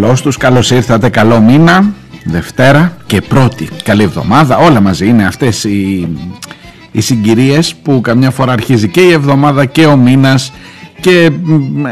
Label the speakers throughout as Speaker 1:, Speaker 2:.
Speaker 1: Καλώς τους, καλώς ήρθατε, καλό μήνα, Δευτέρα και πρώτη, καλή εβδομάδα, όλα μαζί είναι αυτές οι, οι συγκυρίες που καμιά φορά αρχίζει και η εβδομάδα και ο μήνας και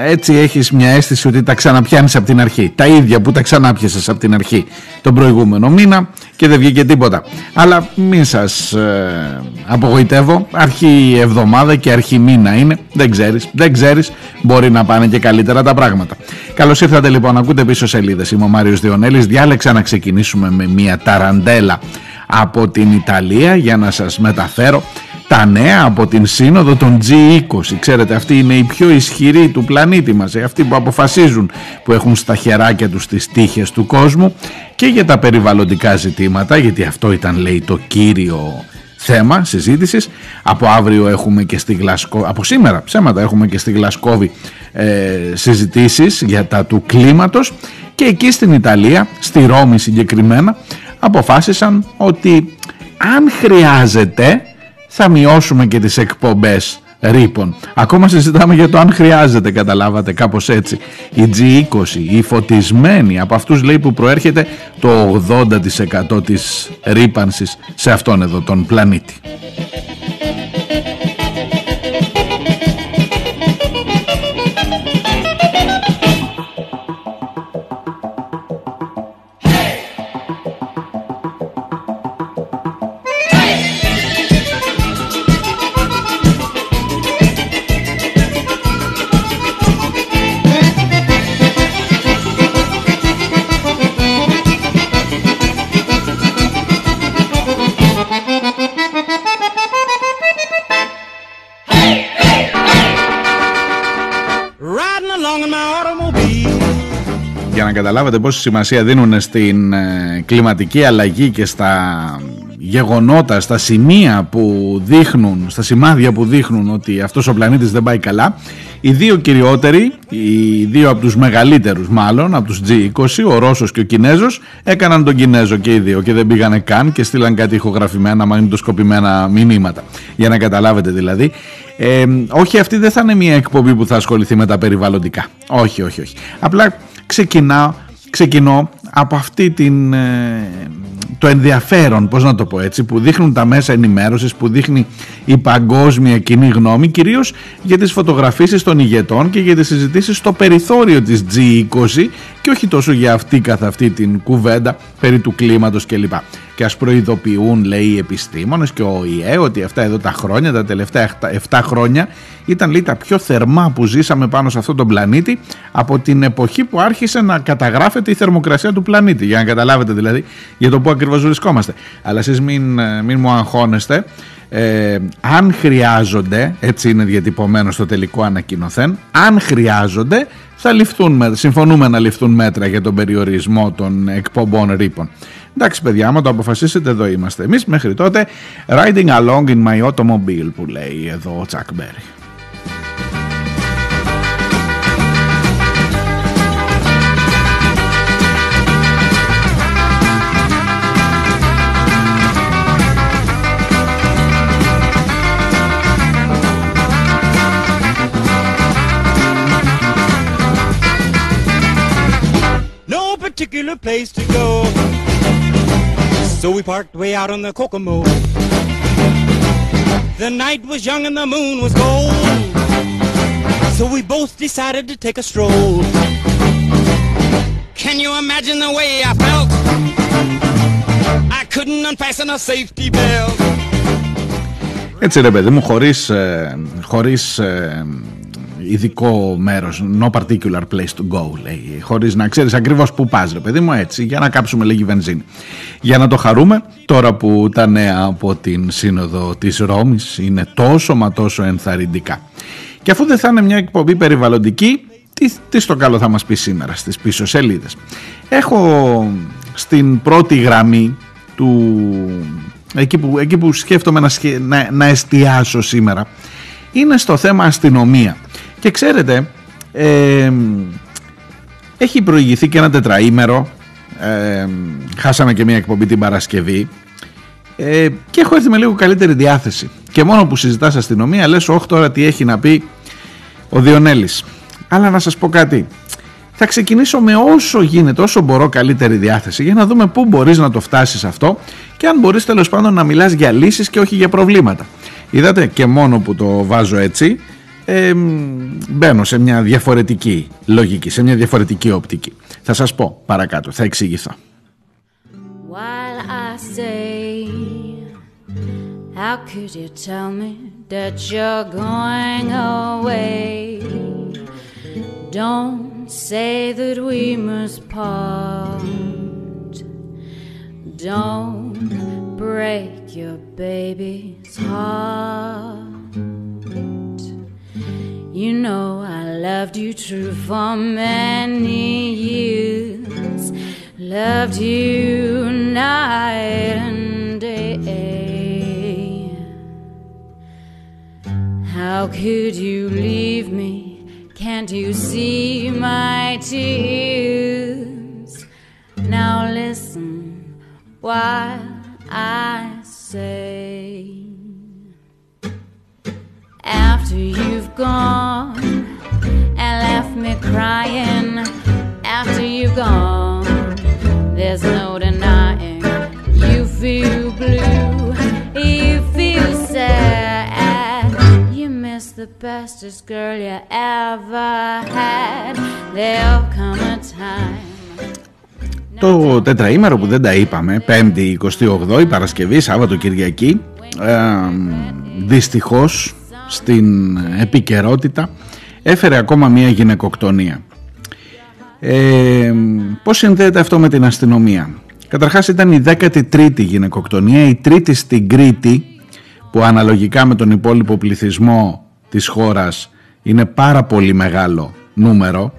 Speaker 1: έτσι έχεις μια αίσθηση ότι τα ξαναπιάνεις από την αρχή. Τα ίδια που τα ξανάπιασες από την αρχή τον προηγούμενο μήνα και δεν βγήκε τίποτα. Αλλά μην σας ε, απογοητεύω, αρχή εβδομάδα και αρχή μήνα είναι, δεν ξέρεις, δεν ξέρεις, μπορεί να πάνε και καλύτερα τα πράγματα. Καλώς ήρθατε λοιπόν, ακούτε πίσω σελίδες, είμαι ο Μάριος Διονέλης, διάλεξα να ξεκινήσουμε με μια ταραντέλα από την Ιταλία για να σας μεταφέρω τα νέα από την σύνοδο των G20. Ξέρετε, αυτοί είναι οι πιο ισχυροί του πλανήτη μας, ε, αυτοί που αποφασίζουν, που έχουν στα χεράκια τους τις τύχες του κόσμου και για τα περιβαλλοντικά ζητήματα, γιατί αυτό ήταν λέει το κύριο θέμα συζήτησης. Από αύριο έχουμε και στη Γλασκόβη, από σήμερα ψέματα έχουμε και στη Γλασκόβη ε, συζητήσεις για τα του κλίματος και εκεί στην Ιταλία, στη Ρώμη συγκεκριμένα, αποφάσισαν ότι αν χρειάζεται θα μειώσουμε και τις εκπομπές ρήπων. Ακόμα συζητάμε για το αν χρειάζεται, καταλάβατε, κάπως έτσι. Η G20, η φωτισμένη, από αυτούς λέει που προέρχεται το 80% της ρήπανσης σε αυτόν εδώ τον πλανήτη. Καταλάβετε πόση σημασία δίνουν στην ε, κλιματική αλλαγή και στα γεγονότα, στα σημεία που δείχνουν, στα σημάδια που δείχνουν ότι αυτός ο πλανήτης δεν πάει καλά. Οι δύο κυριότεροι, οι δύο από τους μεγαλύτερους μάλλον, από τους G20, ο Ρώσος και ο Κινέζος έκαναν τον Κινέζο και οι δύο και δεν πήγανε καν και στείλαν κάτι ηχογραφημένα, μαγνητοσκοπημένα μηνύματα. Για να καταλάβετε δηλαδή. Ε, όχι αυτή δεν θα είναι μια εκπομπή που θα ασχοληθεί με τα περιβαλλοντικά. Όχι όχι όχι. Απλά ξεκινάω, ξεκινώ από αυτή την, ε, το ενδιαφέρον, πώς να το πω έτσι, που δείχνουν τα μέσα ενημέρωσης, που δείχνει η παγκόσμια κοινή γνώμη, κυρίως για τις φωτογραφίσεις των ηγετών και για τις συζητήσεις στο περιθώριο της G20 και όχι τόσο για αυτή καθ' αυτή την κουβέντα περί του κλίματος κλπ. Και ας προειδοποιούν λέει οι επιστήμονες και ο ΙΕ ότι αυτά εδώ τα χρόνια, τα τελευταία 7 χρόνια ήταν λέει τα πιο θερμά που ζήσαμε πάνω σε αυτόν τον πλανήτη από την εποχή που άρχισε να καταγράφεται η θερμοκρασία του πλανήτη. Για να καταλάβετε δηλαδή για το που ακριβώς βρισκόμαστε. Αλλά εσείς μην, μην μου αγχώνεστε. Ε, αν χρειάζονται, έτσι είναι διατυπωμένο στο τελικό ανακοινωθέν, αν χρειάζονται θα ληφθούν, συμφωνούμε να ληφθούν μέτρα για τον περιορισμό των εκπομπών ρήπων. Εντάξει παιδιά, άμα το αποφασίσετε εδώ είμαστε εμείς. Μέχρι τότε, riding along in my automobile που λέει εδώ ο Τσακ Μπέρι. place to go. So we parked way out on the Kokomo. The night was young and the moon was gold. So we both decided to take a stroll. Can you imagine the way I felt? I couldn't unfasten a safety belt. Έτσι ρε παιδί μου, χωρίς, ε, χωρίς ε, ειδικό μέρος. No particular place to go, λέει. Χωρίς να ξέρεις ακριβώς που πας, ρε παιδί μου, έτσι, για να κάψουμε λίγη βενζίνη. Για να το χαρούμε, τώρα που τα νέα από την σύνοδο της Ρώμης είναι τόσο μα τόσο ενθαρρυντικά. Και αφού δεν θα είναι μια εκπομπή περιβαλλοντική, τι, τι στο καλό θα μας πει σήμερα στις πίσω σελίδες. έχω στην πρώτη γραμμή του εκεί που, εκεί που σκέφτομαι να, να, να εστιάσω σήμερα είναι στο θέμα αστυνομία και ξέρετε ε, έχει προηγηθεί και ένα τετραήμερο. Ε, χάσαμε και μια εκπομπή την Παρασκευή. Ε, και έχω έρθει με λίγο καλύτερη διάθεση. Και μόνο που συζητάς αστυνομία λες όχι τώρα τι έχει να πει ο Διονέλης αλλά να σας πω κάτι. Θα ξεκινήσω με όσο γίνεται, όσο μπορώ καλύτερη διάθεση για να δούμε πού μπορείς να το φτάσεις αυτό και αν μπορείς τέλος πάντων να μιλάς για λύσεις και όχι για προβλήματα. Είδατε και μόνο που το βάζω έτσι ε, μπαίνω σε μια διαφορετική λογική, σε μια διαφορετική οπτική. Θα σας πω παρακάτω, θα εξηγηθώ. how could you tell me that you're going away? Don't say that we must part. Don't break your baby's heart. You know I loved you true for many years. Loved you night and day. How could you leave me? Can't you see my tears? Now listen while I say. After you've gone and left me crying, after you've gone, there's no denying you feel blue, you feel sad. the bestest girl you ever had. There'll come a time. Το τετραήμερο που δεν τα είπαμε, 5η, 28η, Παρασκευή, Σάββατο, Κυριακή, ε, δυστυχώς στην επικαιρότητα έφερε ακόμα μία γυναικοκτονία. Ε, πώς συνδέεται αυτό με την αστυνομία; Καταρχάς ήταν η 13η γυναικοκτονία, η τρίτη στην Κρήτη που αναλογικά με τον υπόλοιπο πληθυσμό της χώρας είναι πάρα πολύ μεγάλο νούμερο.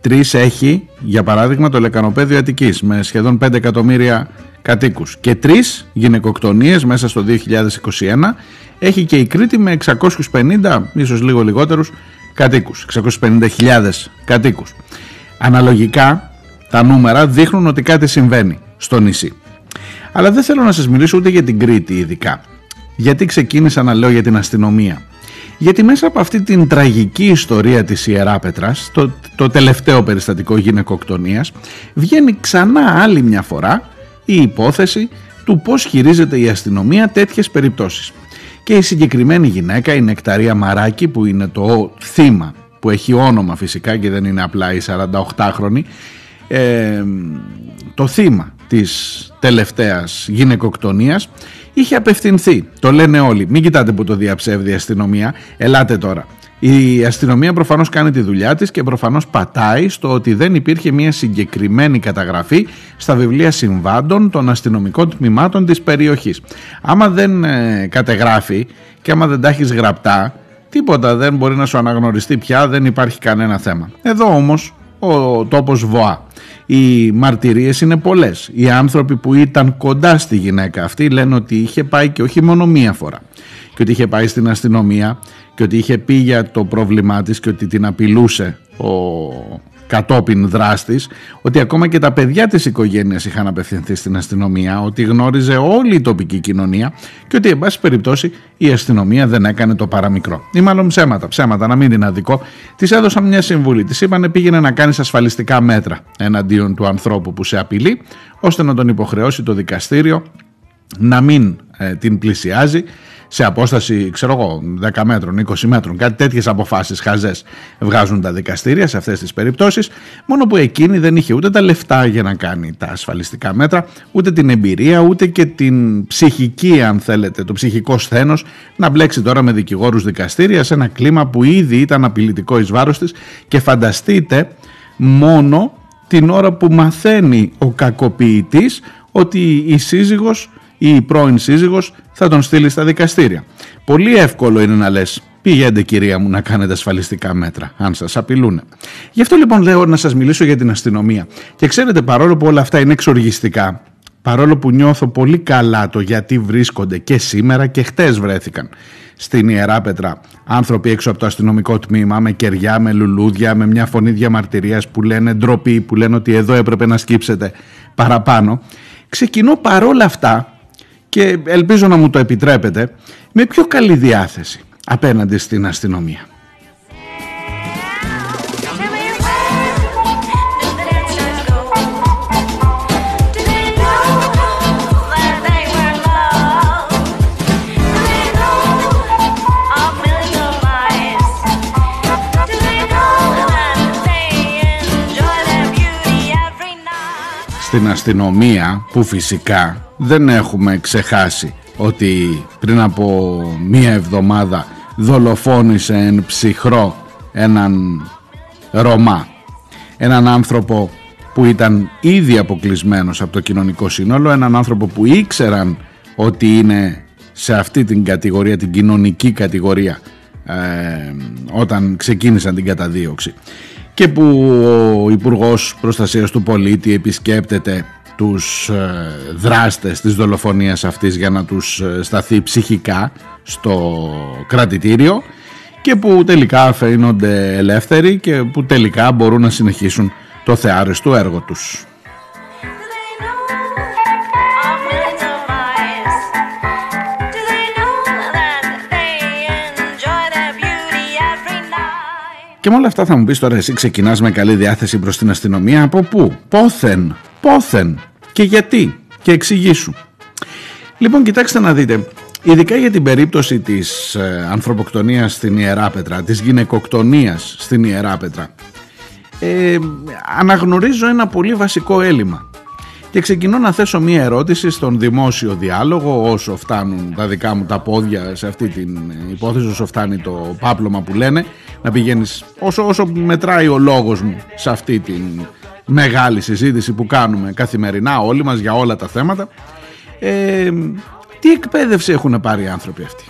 Speaker 1: Τρεις έχει, για παράδειγμα, το λεκανοπέδιο Αττικής με σχεδόν 5 εκατομμύρια κατοίκους. Και τρεις γυναικοκτονίες μέσα στο 2021 έχει και η Κρήτη με 650, ίσως λίγο λιγότερους, κατοίκους. 650.000 κατοίκους. Αναλογικά τα νούμερα δείχνουν ότι κάτι συμβαίνει στο νησί. Αλλά δεν θέλω να σας μιλήσω ούτε για την Κρήτη ειδικά. Γιατί ξεκίνησα να λέω για την αστυνομία γιατί μέσα από αυτή την τραγική ιστορία της Ιεράπετρας, το, το τελευταίο περιστατικό γυναικοκτονίας, βγαίνει ξανά άλλη μια φορά η υπόθεση του πώς χειρίζεται η αστυνομία τέτοιες περιπτώσεις. Και η συγκεκριμένη γυναίκα, η Νεκταρία Μαράκη, που είναι το θύμα, που έχει όνομα φυσικά και δεν είναι απλά η 48χρονη, ε, το θύμα της τελευταίας γυναικοκτονίας είχε απευθυνθεί. Το λένε όλοι. Μην κοιτάτε που το διαψεύδει η αστυνομία. Ελάτε τώρα. Η αστυνομία προφανώς κάνει τη δουλειά της και προφανώς πατάει στο ότι δεν υπήρχε μια συγκεκριμένη καταγραφή στα βιβλία συμβάντων των αστυνομικών τμήματων της περιοχής. Άμα δεν ε, κατεγράφει και άμα δεν τα έχεις γραπτά, τίποτα δεν μπορεί να σου αναγνωριστεί πια, δεν υπάρχει κανένα θέμα. Εδώ όμως ο τόπος βοά. Οι μαρτυρίες είναι πολλές. Οι άνθρωποι που ήταν κοντά στη γυναίκα αυτή λένε ότι είχε πάει και όχι μόνο μία φορά και ότι είχε πάει στην αστυνομία και ότι είχε πει για το πρόβλημά της και ότι την απειλούσε ο κατόπιν δράστης ότι ακόμα και τα παιδιά της οικογένειας είχαν απευθυνθεί στην αστυνομία ότι γνώριζε όλη η τοπική κοινωνία και ότι εν πάση περιπτώσει η αστυνομία δεν έκανε το παραμικρό. Ή μάλλον ψέματα, ψέματα να μην είναι αδικό. Της έδωσαν μια συμβουλή, της είπαν πήγαινε να κάνεις ασφαλιστικά μέτρα εναντίον του ανθρώπου που σε απειλεί ώστε να τον υποχρεώσει το δικαστήριο να μην ε, την πλησιάζει σε απόσταση, ξέρω εγώ, 10 μέτρων, 20 μέτρων, κάτι τέτοιες αποφάσεις χαζές βγάζουν τα δικαστήρια σε αυτές τις περιπτώσεις. Μόνο που εκείνη δεν είχε ούτε τα λεφτά για να κάνει τα ασφαλιστικά μέτρα, ούτε την εμπειρία, ούτε και την ψυχική, αν θέλετε, το ψυχικό σθένος να μπλέξει τώρα με δικηγόρους δικαστήρια σε ένα κλίμα που ήδη ήταν απειλητικό εις βάρος της και φανταστείτε μόνο την ώρα που μαθαίνει ο κακοποιητής ότι η σύζυγος ή η πρώην σύζυγος θα τον στείλει στα δικαστήρια. Πολύ εύκολο είναι να λες πηγαίνετε κυρία μου να κάνετε ασφαλιστικά μέτρα αν σας απειλούν. Γι' αυτό λοιπόν λέω να σας μιλήσω για την αστυνομία. Και ξέρετε παρόλο που όλα αυτά είναι εξοργιστικά, παρόλο που νιώθω πολύ καλά το γιατί βρίσκονται και σήμερα και χτες βρέθηκαν στην Ιερά Πετρά άνθρωποι έξω από το αστυνομικό τμήμα με κεριά, με λουλούδια, με μια φωνή διαμαρτυρίας που λένε ντροπή, που λένε ότι εδώ έπρεπε να σκύψετε παραπάνω. Ξεκινώ παρόλα αυτά και ελπίζω να μου το επιτρέπετε με πιο καλή διάθεση απέναντι στην αστυνομία. Στην αστυνομία που φυσικά δεν έχουμε ξεχάσει ότι πριν από μία εβδομάδα δολοφόνησε εν ψυχρό έναν Ρωμά. Έναν άνθρωπο που ήταν ήδη αποκλεισμένος από το κοινωνικό σύνολο έναν άνθρωπο που ήξεραν ότι είναι σε αυτή την κατηγορία την κοινωνική κατηγορία ε, όταν ξεκίνησαν την καταδίωξη και που ο Υπουργός Προστασίας του Πολίτη επισκέπτεται τους ε, δράστες της δολοφονίας αυτής για να τους ε, σταθεί ψυχικά στο κρατητήριο και που τελικά φαίνονται ελεύθεροι και που τελικά μπορούν να συνεχίσουν το θεάριστο έργο τους. Και με όλα αυτά θα μου πεις τώρα εσύ ξεκινάς με καλή διάθεση προς την αστυνομία. Από πού, πόθεν, πόθεν. Και γιατί; Και εξηγήσου. Λοιπόν κοιτάξτε να δείτε, ειδικά για την περίπτωση της ε, ανθρωποκτονίας στην Ιεράπετρα, της γυναικοκτονίας στην Ιεράπετρα, ε, αναγνωρίζω ένα πολύ βασικό έλλειμμα και ξεκινώ να θέσω μία ερώτηση στον δημόσιο διάλογο όσο φτάνουν τα δικά μου τα πόδια σε αυτή την υπόθεση, όσο φτάνει το πάπλωμα που λένε να πηγαίνεις όσο, όσο μετράει ο λόγος μου σε αυτή την μεγάλη συζήτηση που κάνουμε καθημερινά όλοι μας για όλα τα θέματα. Ε, τι εκπαίδευση έχουν πάρει οι άνθρωποι αυτοί;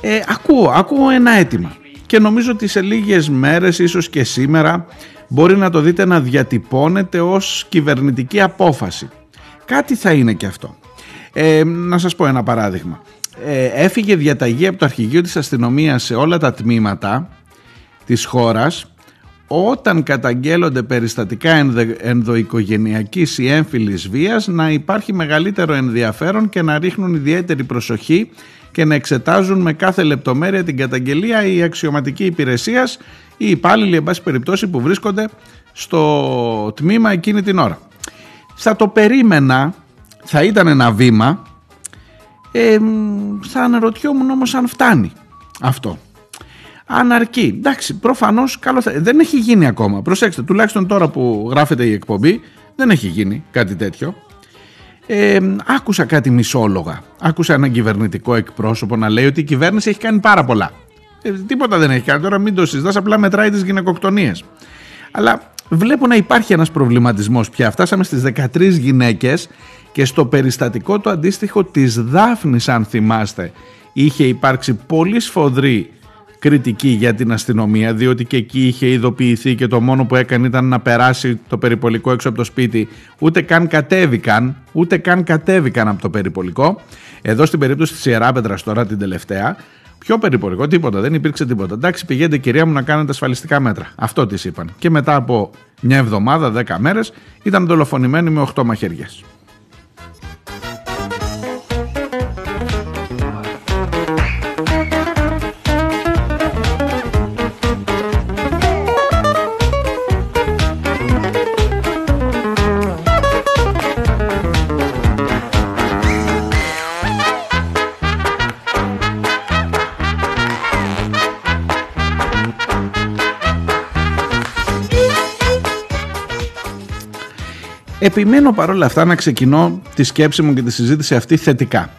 Speaker 1: Ε, ακούω, ακούω ένα αίτημα και νομίζω ότι σε λίγες μέρες ίσως και σήμερα μπορεί να το δείτε να διατυπώνεται ως κυβερνητική απόφαση. Κάτι θα είναι και αυτό. Ε, να σας πω ένα παράδειγμα. Ε, έφυγε διαταγή από το αρχηγείο της αστυνομίας σε όλα τα τμήματα της χώρας όταν καταγγέλλονται περιστατικά ενδοοικογενειακής ή έμφυλης βίας να υπάρχει μεγαλύτερο ενδιαφέρον και να ρίχνουν ιδιαίτερη προσοχή και να εξετάζουν με κάθε λεπτομέρεια την καταγγελία η αξιωματική υπηρεσία ή υπάλληλοι, εν πάση περιπτώσει, που βρίσκονται στο τμήμα εκείνη την ώρα. Θα το περίμενα, θα ήταν ένα βήμα, ε, θα αναρωτιόμουν όμως αν φτάνει αυτό. Αν αρκεί. Εντάξει, προφανώς καλό θα... δεν έχει γίνει ακόμα. Προσέξτε, τουλάχιστον τώρα που γράφεται η εκπομπή, δεν έχει γίνει κάτι τέτοιο. Ε, άκουσα κάτι μισόλογα. Άκουσα έναν κυβερνητικό εκπρόσωπο να λέει ότι η κυβέρνηση έχει κάνει πάρα πολλά. Ε, τίποτα δεν έχει κάνει. Τώρα μην το συζητάς, απλά μετράει τις γυναικοκτονίες. Αλλά βλέπω να υπάρχει ένας προβληματισμός πια. Φτάσαμε στις 13 γυναίκες και στο περιστατικό το αντίστοιχο της Δάφνης, αν θυμάστε, είχε υπάρξει πολύ σφοδρή κριτική για την αστυνομία διότι και εκεί είχε ειδοποιηθεί και το μόνο που έκανε ήταν να περάσει το περιπολικό έξω από το σπίτι ούτε καν κατέβηκαν ούτε καν κατέβηκαν από το περιπολικό εδώ στην περίπτωση της Ιεράπετρας τώρα την τελευταία Πιο περιπορικό, τίποτα, δεν υπήρξε τίποτα. Εντάξει, πηγαίνετε κυρία μου να κάνετε ασφαλιστικά μέτρα. Αυτό της είπαν. Και μετά από μια εβδομάδα, δέκα μέρες, ήταν δολοφονημένοι με 8 μαχαιριές. Επιμένω παρόλα αυτά να ξεκινώ τη σκέψη μου και τη συζήτηση αυτή θετικά.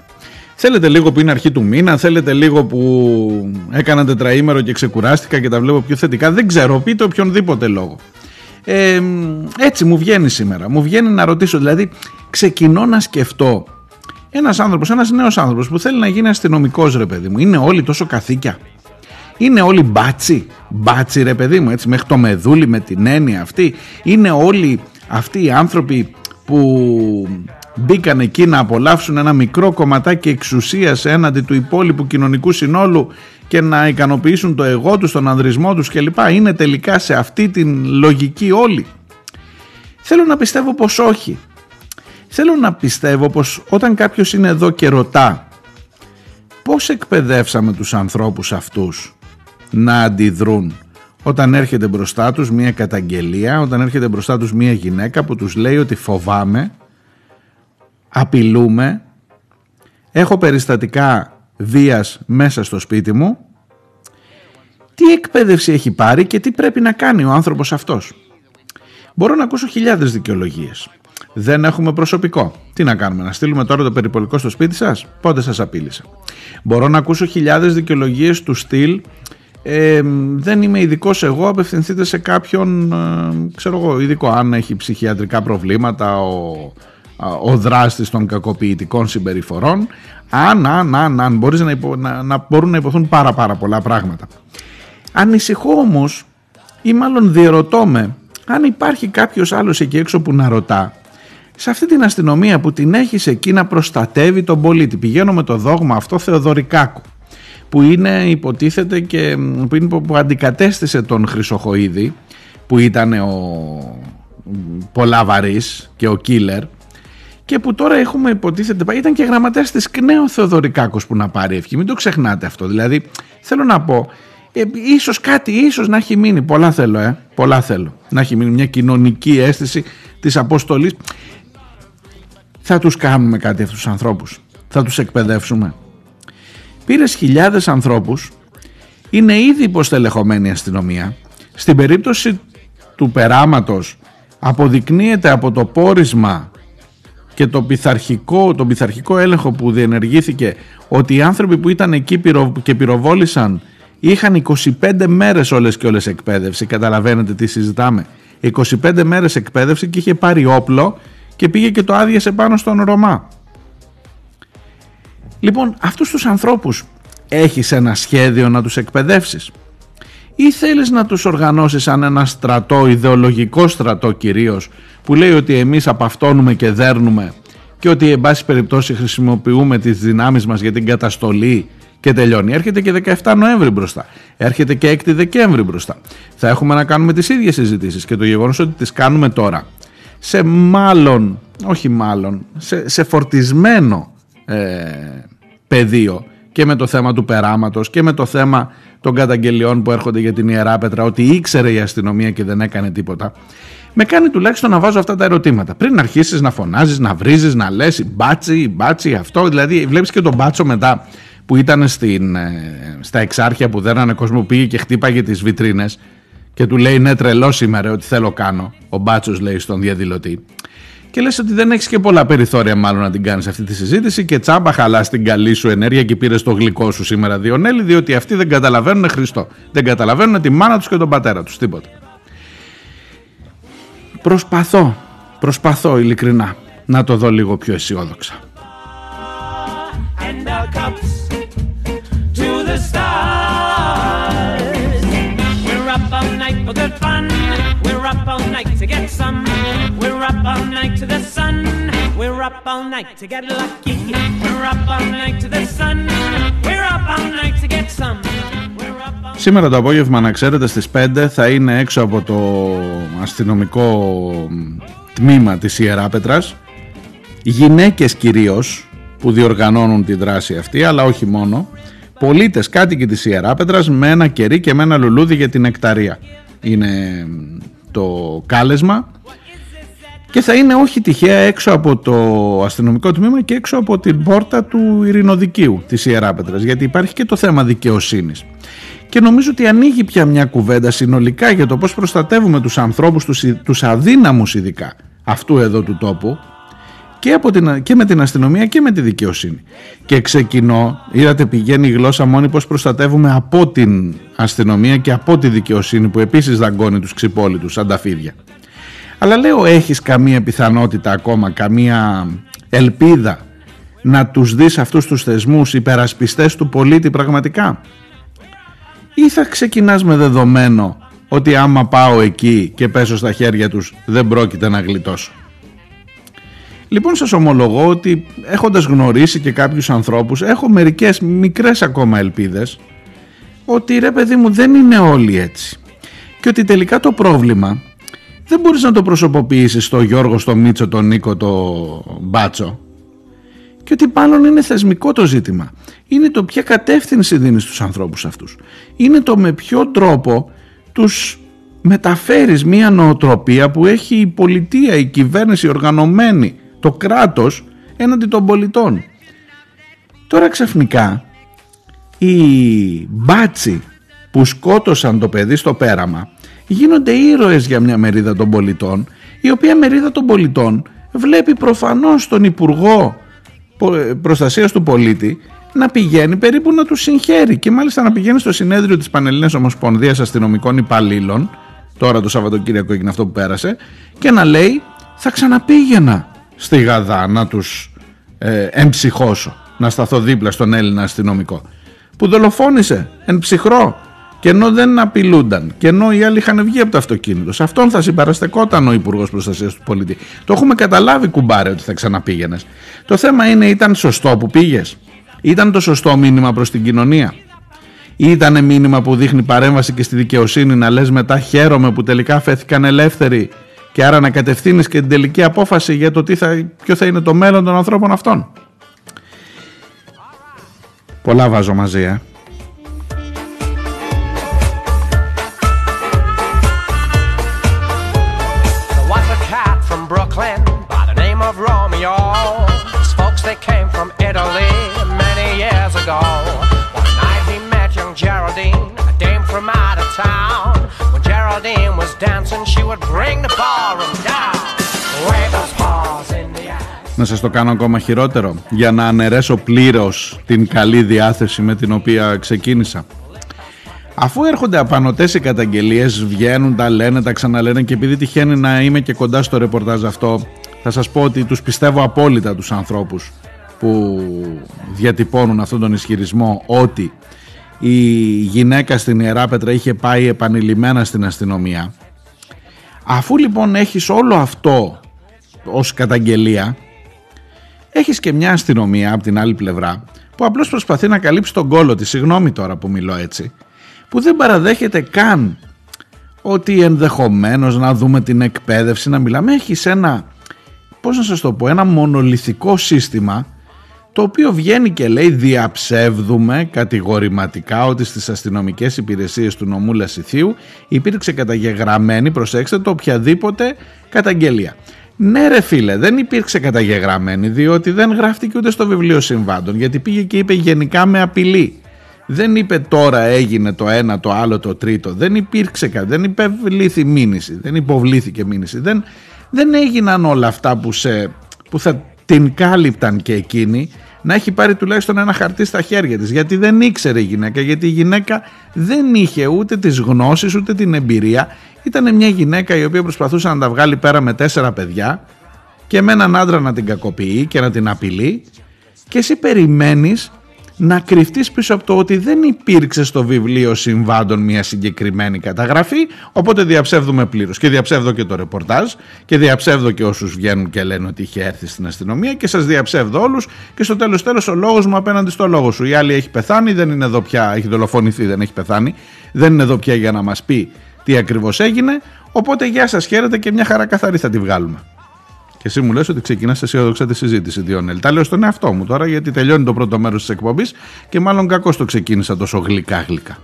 Speaker 1: Θέλετε λίγο που είναι αρχή του μήνα, θέλετε λίγο που έκανα τετραήμερο και ξεκουράστηκα και τα βλέπω πιο θετικά. Δεν ξέρω, πείτε οποιονδήποτε λόγο. Ε, έτσι μου βγαίνει σήμερα. Μου βγαίνει να ρωτήσω, δηλαδή ξεκινώ να σκεφτώ Ένας άνθρωπος, ένας νέος άνθρωπος που θέλει να γίνει αστυνομικός ρε παιδί μου, είναι όλοι τόσο καθήκια; Είναι όλοι μπάτσι, μπάτσι ρε παιδί μου, έτσι μέχρι το μεδούλι με την έννοια αυτή. Είναι όλοι αυτοί οι άνθρωποι που μπήκαν εκεί να απολαύσουν ένα μικρό κομματάκι εξουσίας έναντι του υπόλοιπου κοινωνικού συνόλου και να ικανοποιήσουν το εγώ τους, τον ανδρισμό τους κλπ. Είναι τελικά σε αυτή την λογική όλοι. Θέλω να πιστεύω πως όχι. Θέλω να πιστεύω πως όταν κάποιος είναι εδώ και ρωτά πώς εκπαιδεύσαμε τους ανθρώπους αυτούς να αντιδρούν όταν έρχεται μπροστά τους μια καταγγελία, όταν έρχεται μπροστά τους μια γυναίκα που τους λέει ότι φοβάμαι, απειλούμε, έχω περιστατικά βίας μέσα στο σπίτι μου, τι εκπαίδευση έχει πάρει και τι πρέπει να κάνει ο άνθρωπος αυτός; Μπορώ να ακούσω χιλιάδες δικαιολογίες. Δεν έχουμε προσωπικό. Τι να κάνουμε, να στείλουμε τώρα το περιπολικό στο σπίτι σας; Πότε σας απείλησε; Μπορώ να ακούσω χιλιάδες δικαιολογίες του στυλ ε, δεν είμαι ειδικός εγώ, απευθυνθείτε σε κάποιον, ε, ξέρω εγώ, ειδικό, αν έχει ψυχιατρικά προβλήματα, ο, ο δράστης των κακοποιητικών συμπεριφορών, αν, αν, αν, αν μπορείς να, να, να μπορούν να υποθούν πάρα πάρα πολλά πράγματα. Ανησυχώ όμως, ή μάλλον διερωτώ με, αν υπάρχει κάποιος άλλος εκεί έξω που να ρωτά, σε αυτή την αστυνομία που την έχεις εκεί να προστατεύει τον πολίτη. Πηγαίνω με το δόγμα αυτό Θεοδωρικάκου που είναι υποτίθεται και που, είναι, που αντικατέστησε τον Χρυσοχοίδη που ήταν ο πολλά και ο Κίλερ και που τώρα έχουμε υποτίθεται ήταν και γραμματέας της ΚΝΕΟ Θεοδωρικάκος που να πάρει ευχή. Μην το ξεχνάτε αυτό. Δηλαδή θέλω να πω ε, ίσως κάτι ίσως να έχει μείνει. Πολλά θέλω ε, πολλά θέλω να έχει μείνει. Μια κοινωνική αίσθηση της αποστολής. Θα τους κάνουμε κάτι αυτούς τους ανθρώπους. Θα τους εκπαιδεύσουμε πήρε χιλιάδες ανθρώπους, είναι ήδη υποστελεχωμένη η αστυνομία. Στην περίπτωση του περάματος αποδεικνύεται από το πόρισμα και το πειθαρχικό, τον πειθαρχικό έλεγχο που διενεργήθηκε ότι οι άνθρωποι που ήταν εκεί και πυροβόλησαν είχαν 25 μέρες όλες και όλες εκπαίδευση. Καταλαβαίνετε τι συζητάμε. 25 μέρες εκπαίδευση και είχε πάρει όπλο και πήγε και το άδειασε πάνω στον Ρωμά. Λοιπόν, αυτούς τους ανθρώπους έχεις ένα σχέδιο να τους εκπαιδεύσεις ή θέλεις να τους οργανώσεις σαν ένα στρατό, ιδεολογικό στρατό κυρίως, που λέει ότι εμείς απαυτώνουμε και δέρνουμε και ότι εν πάση περιπτώσει χρησιμοποιούμε τις δυνάμεις μας για την καταστολή και τελειώνει. Έρχεται και 17 Νοέμβρη μπροστά. Έρχεται και 6 Δεκέμβρη μπροστά. Θα έχουμε να κάνουμε τις ίδιες συζητήσεις και το γεγονός ότι τις κάνουμε τώρα σε μάλλον, όχι μάλλον, σε, σε φορτισμένο ε, πεδίο. Και με το θέμα του περάματος και με το θέμα των καταγγελιών που έρχονται για την Ιερά Πέτρα ότι ήξερε η αστυνομία και δεν έκανε τίποτα. Με κάνει τουλάχιστον να βάζω αυτά τα ερωτήματα. Πριν αρχίσεις να φωνάζεις, να βρίζεις, να λες μπάτσι, μπάτσι αυτό. Δηλαδή βλέπεις και τον μπάτσο μετά που ήταν στην, ε, στα εξάρχεια που δέρνανε κόσμο που πήγε και χτύπαγε τις βιτρίνες και του λέει ναι τρελό σήμερα ότι θέλω κάνω ο μπάτσος λέει στον διαδηλωτή και λες ότι δεν έχεις και πολλά περιθώρια μάλλον να την κάνεις αυτή τη συζήτηση και τσάμπα χαλάς την καλή σου ενέργεια και πήρες το γλυκό σου σήμερα Διονέλη διότι αυτοί δεν καταλαβαίνουν Χριστό. Δεν καταλαβαίνουν τη μάνα τους και τον πατέρα τους, τίποτα. Προσπαθώ, προσπαθώ ειλικρινά να το δω λίγο πιο αισιόδοξα. Up all night to get lucky. We're up all night to the sun. We're up all night to get some. Σήμερα το απόγευμα, να ξέρετε, στις 5 θα είναι έξω από το αστυνομικό τμήμα της Ιεράπετρας γυναίκες κυρίως που διοργανώνουν τη δράση αυτή, αλλά όχι μόνο, πολίτες κάτοικοι της Ιεράπετρας με ένα κερί και με ένα λουλούδι για την εκταρία. Είναι το κάλεσμα. Και θα είναι όχι τυχαία έξω από το αστυνομικό τμήμα και έξω από την πόρτα του ειρηνοδικίου της Ιεράπετρας γιατί υπάρχει και το θέμα δικαιοσύνης. Και νομίζω ότι ανοίγει πια μια κουβέντα συνολικά για το πώς προστατεύουμε τους ανθρώπους, τους, τους αδύναμους ειδικά αυτού εδώ του τόπου και, από την, και με την αστυνομία και με τη δικαιοσύνη. Και ξεκινώ, είδατε πηγαίνει η γλώσσα μόνη πώς προστατεύουμε από την αστυνομία και από τη δικαιοσύνη που επίσης δαγκώνει τους ξυπόλυτους σαν τα φίδια. Αλλά λέω έχεις καμία πιθανότητα ακόμα, καμία ελπίδα να τους δεις αυτούς τους θεσμούς υπερασπιστές του πολίτη πραγματικά; Ή θα ξεκινάς με δεδομένο ότι άμα πάω εκεί και πέσω στα χέρια τους δεν πρόκειται να γλιτώσω; Λοιπόν σας ομολογώ ότι έχοντας γνωρίσει και κάποιους ανθρώπους έχω μερικές μικρές ακόμα ελπίδες ότι ρε παιδί μου δεν είναι όλοι έτσι και ότι τελικά το πρόβλημα δεν μπορείς να το προσωποποιήσεις στο Γιώργο, στο Μίτσο, τον Νίκο, το Μπάτσο και ότι πάνω είναι θεσμικό το ζήτημα. Είναι το ποια κατεύθυνση δίνεις στους ανθρώπους αυτούς. Είναι το με ποιο τρόπο τους μεταφέρεις μια νοοτροπία που έχει η πολιτεία, η κυβέρνηση οργανωμένη, το κράτος έναντι των πολιτών. Τώρα ξαφνικά οι μπάτσι που σκότωσαν το παιδί στο πέραμα γίνονται ήρωες για μια μερίδα των πολιτών η οποία μερίδα των πολιτών βλέπει προφανώς τον Υπουργό Προστασίας του Πολίτη να πηγαίνει περίπου να τους συγχαίρει και μάλιστα να πηγαίνει στο συνέδριο της Πανελλήνιας Ομοσπονδίας Αστυνομικών Υπαλλήλων τώρα το Σαββατοκύριακο έγινε αυτό που πέρασε και να λέει θα ξαναπήγαινα στη Γαδά να τους ε, εμψυχώσω να σταθώ δίπλα στον Έλληνα αστυνομικό που δολοφόνησε εν ψυχρό και ενώ δεν απειλούνταν και ενώ οι άλλοι είχαν βγει από το αυτοκίνητο σε αυτόν θα συμπαραστεκόταν ο Υπουργός Προστασίας του Πολίτη το έχουμε καταλάβει κουμπάρε ότι θα ξαναπήγαινες. το θέμα είναι ήταν σωστό που πήγες; ήταν το σωστό μήνυμα προς την κοινωνία; Ή ήταν μήνυμα που δείχνει παρέμβαση και στη δικαιοσύνη να λες μετά χαίρομαι που τελικά φέθηκαν ελεύθεροι και άρα να κατευθύνεις και την τελική απόφαση για το τι θα, ποιο θα είναι το μέλλον των ανθρώπων αυτών. Πολλά βάζω μαζί, ε. came from Italy many years ago. One night he met young Geraldine, a dame from out of town. When Geraldine was dancing, she would bring the ballroom down. Wave those paws in the air. Να σας το κάνω ακόμα χειρότερο για να αναιρέσω πλήρως την καλή διάθεση με την οποία ξεκίνησα. Αφού έρχονται απανοτές οι καταγγελίες, βγαίνουν, τα λένε, τα ξαναλένε και επειδή τυχαίνει να είμαι και κοντά στο ρεπορτάζ αυτό, θα σας πω ότι τους πιστεύω απόλυτα τους ανθρώπους που διατυπώνουν αυτόν τον ισχυρισμό ότι η γυναίκα στην Ιερά Πέτρα είχε πάει επανειλημμένα στην αστυνομία. Αφού λοιπόν έχεις όλο αυτό ως καταγγελία, έχεις και μια αστυνομία από την άλλη πλευρά που απλώς προσπαθεί να καλύψει τον κόλο της, συγγνώμη τώρα που μιλώ έτσι, που δεν παραδέχεται καν ότι ενδεχομένως να δούμε την εκπαίδευση, να μιλάμε, έχεις ένα, πώς να σας το πω, ένα μονολυθικό σύστημα το οποίο βγαίνει και λέει διαψεύδουμε κατηγορηματικά ότι στις αστυνομικές υπηρεσίες του νομού Λασιθίου υπήρξε καταγεγραμμένη, προσέξτε το, οποιαδήποτε καταγγελία. Ναι ρε φίλε, δεν υπήρξε καταγεγραμμένη διότι δεν γράφτηκε ούτε στο βιβλίο συμβάντων γιατί πήγε και είπε γενικά με απειλή. Δεν είπε τώρα έγινε το ένα, το άλλο, το τρίτο. Δεν υπήρξε κάτι, δεν υπευλήθη μήνυση, δεν υποβλήθηκε μήνυση. Δεν, δεν έγιναν όλα αυτά που, σε, που θα την κάλυπταν και εκείνη να έχει πάρει τουλάχιστον ένα χαρτί στα χέρια της. Γιατί δεν ήξερε η γυναίκα γιατί η γυναίκα δεν είχε ούτε τις γνώσεις ούτε την εμπειρία. Ήταν μια γυναίκα η οποία προσπαθούσε να τα βγάλει πέρα με τέσσερα παιδιά και με έναν άντρα να την κακοποιεί και να την απειλεί. Και εσύ περιμένεις να κρυφτείς πίσω από το ότι δεν υπήρξε στο βιβλίο συμβάντων μια συγκεκριμένη καταγραφή οπότε διαψεύδουμε πλήρως. Και διαψεύδω και το ρεπορτάζ και διαψεύδω και όσους βγαίνουν και λένε ότι είχε έρθει στην αστυνομία και σας διαψεύδω όλους και στο τέλος τέλος ο λόγος μου απέναντι στο λόγο σου. Η άλλη έχει πεθάνει δεν είναι εδώ πια έχει δολοφονηθεί δεν έχει πεθάνει δεν είναι εδώ πια για να μας πει τι ακριβώς έγινε οπότε γεια σας χαίρετε και μια χαρά καθαρή θα τη βγάλουμε και εσύ μου λες ότι ξεκινάς αισιόδοξα τη συζήτηση, Διόνελ. Τα λέω στον εαυτό μου τώρα, γιατί τελειώνει το πρώτο μέρος της εκπομπής και μάλλον κακώς το ξεκίνησα τόσο γλυκά-γλυκά.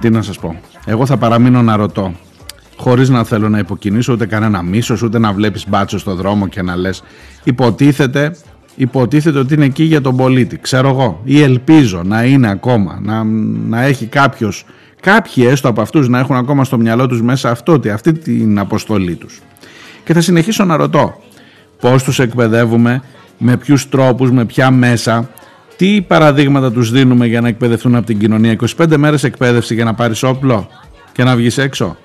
Speaker 1: Τι να σας πω. Εγώ θα παραμείνω να ρωτώ χωρίς να θέλω να υποκινήσω ούτε κανένα μίσος ούτε να βλέπεις μπάτσο στο δρόμο και να λες υποτίθεται, υποτίθεται ότι είναι εκεί για τον πολίτη ξέρω εγώ ή ελπίζω να είναι ακόμα να, να έχει κάποιος κάποιοι έστω από αυτούς να έχουν ακόμα στο μυαλό τους μέσα αυτό, αυτή την αποστολή τους και θα συνεχίσω να ρωτώ πώς τους εκπαιδεύουμε με ποιους τρόπους, με ποια μέσα
Speaker 2: Τι παραδείγματα τους δίνουμε για να εκπαιδευτούν από την κοινωνία. 25 μέρες εκπαίδευση για να πάρεις όπλο και να βγεις έξω.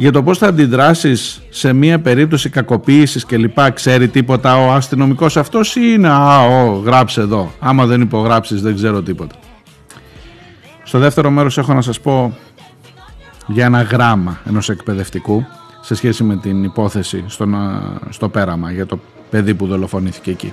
Speaker 2: Για το πώς θα αντιδράσεις σε μια περίπτωση κακοποίησης και λοιπά ξέρει τίποτα ο αστυνομικός αυτός ή είναι «Α, ο, γράψε εδώ, άμα δεν υπογράψεις δεν ξέρω τίποτα». Στο δεύτερο μέρος έχω να σας πω για ένα γράμμα ενός εκπαιδευτικού σε σχέση με την υπόθεση στο, στο πέραμα για το παιδί που δολοφονήθηκε εκεί.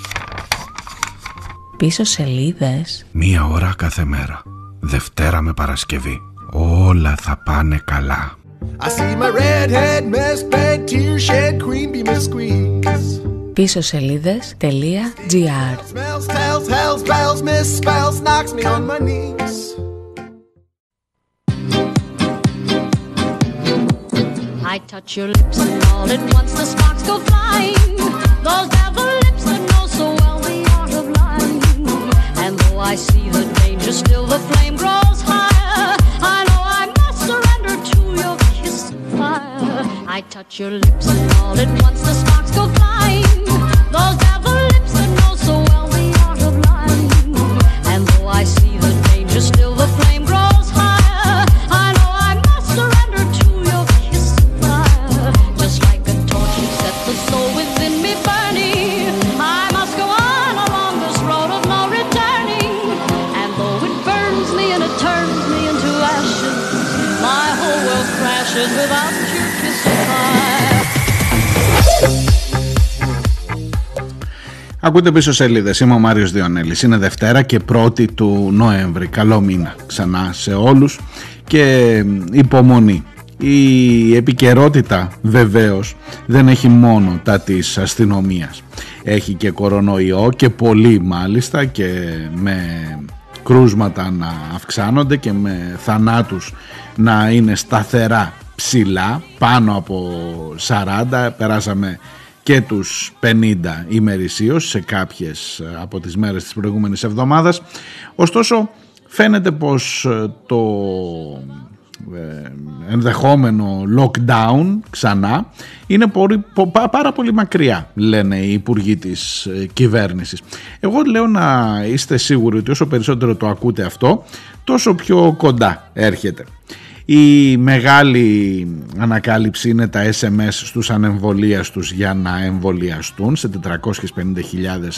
Speaker 1: Πίσω σελίδες.
Speaker 3: Μία ώρα κάθε μέρα. Δευτέρα με Παρασκευή. Όλα θα πάνε καλά. I see my redhead mess tear shed queen be Miss Squeeze.
Speaker 1: Πίσω σελίδες.gr Smells, tells, hells, bells, misspells, knocks me on my knees. I touch your lips and all at once the sparks go flying. Those devil I see the danger, still the flame grows higher. I know I must surrender to your kiss of fire. I touch your lips and all at once the sparks go flying. Those devil lips that know so well the art of lying. And though I see the danger, still Ακούτε πίσω σελίδες, είμαι ο Μάριος Διονέλης, είναι Δευτέρα και 1η του Νοέμβρη, καλό μήνα ξανά σε όλους. Και υπομονή. Η επικαιρότητα βεβαίως δεν έχει μόνο τα της αστυνομίας. Έχει και κορονοϊό και πολύ μάλιστα και με κρούσματα να αυξάνονται και με θανάτους να είναι σταθερά ψηλά πάνω από 40 περάσαμε και τους 50 ημερησίως σε κάποιες ε, από τις μέρες της προηγούμενης εβδομάδας. Ωστόσο φαίνεται πως ε, το ε, ενδεχόμενο lockdown ξανά είναι πάρα πολύ μακριά λένε οι υπουργοί της κυβέρνησης εγώ λέω να είστε σίγουροι ότι όσο περισσότερο το ακούτε αυτό τόσο πιο κοντά έρχεται η μεγάλη ανακάλυψη είναι τα SMS στους ανεμβολίαστους για να εμβολιαστούν σε 450.000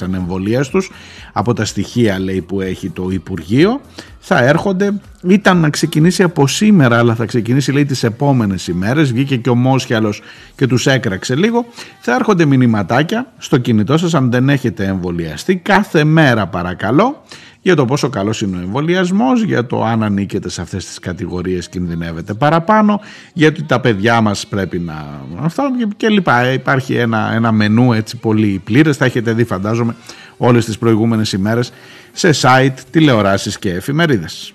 Speaker 1: ανεμβολίαστους. Από τα στοιχεία λέει που έχει το Υπουργείο θα έρχονται, ήταν να ξεκινήσει από σήμερα αλλά θα ξεκινήσει λέει τις επόμενες ημέρες. Βγήκε και ο Μόσχιαλος και τους έκραξε λίγο. Θα έρχονται μηνυματάκια στο κινητό σας αν δεν έχετε εμβολιαστεί. Κάθε μέρα παρακαλώ για το πόσο καλός είναι ο εμβολιασμός, για το αν ανήκετε σε αυτές τις κατηγορίες κινδυνεύετε παραπάνω, γιατί τα παιδιά μας πρέπει να... Αυτό και λοιπά. Υπάρχει ένα, ένα μενού έτσι πολύ πλήρες, θα έχετε δει φαντάζομαι όλες τις προηγούμενες ημέρες σε site, τηλεοράσεις και εφημερίδες.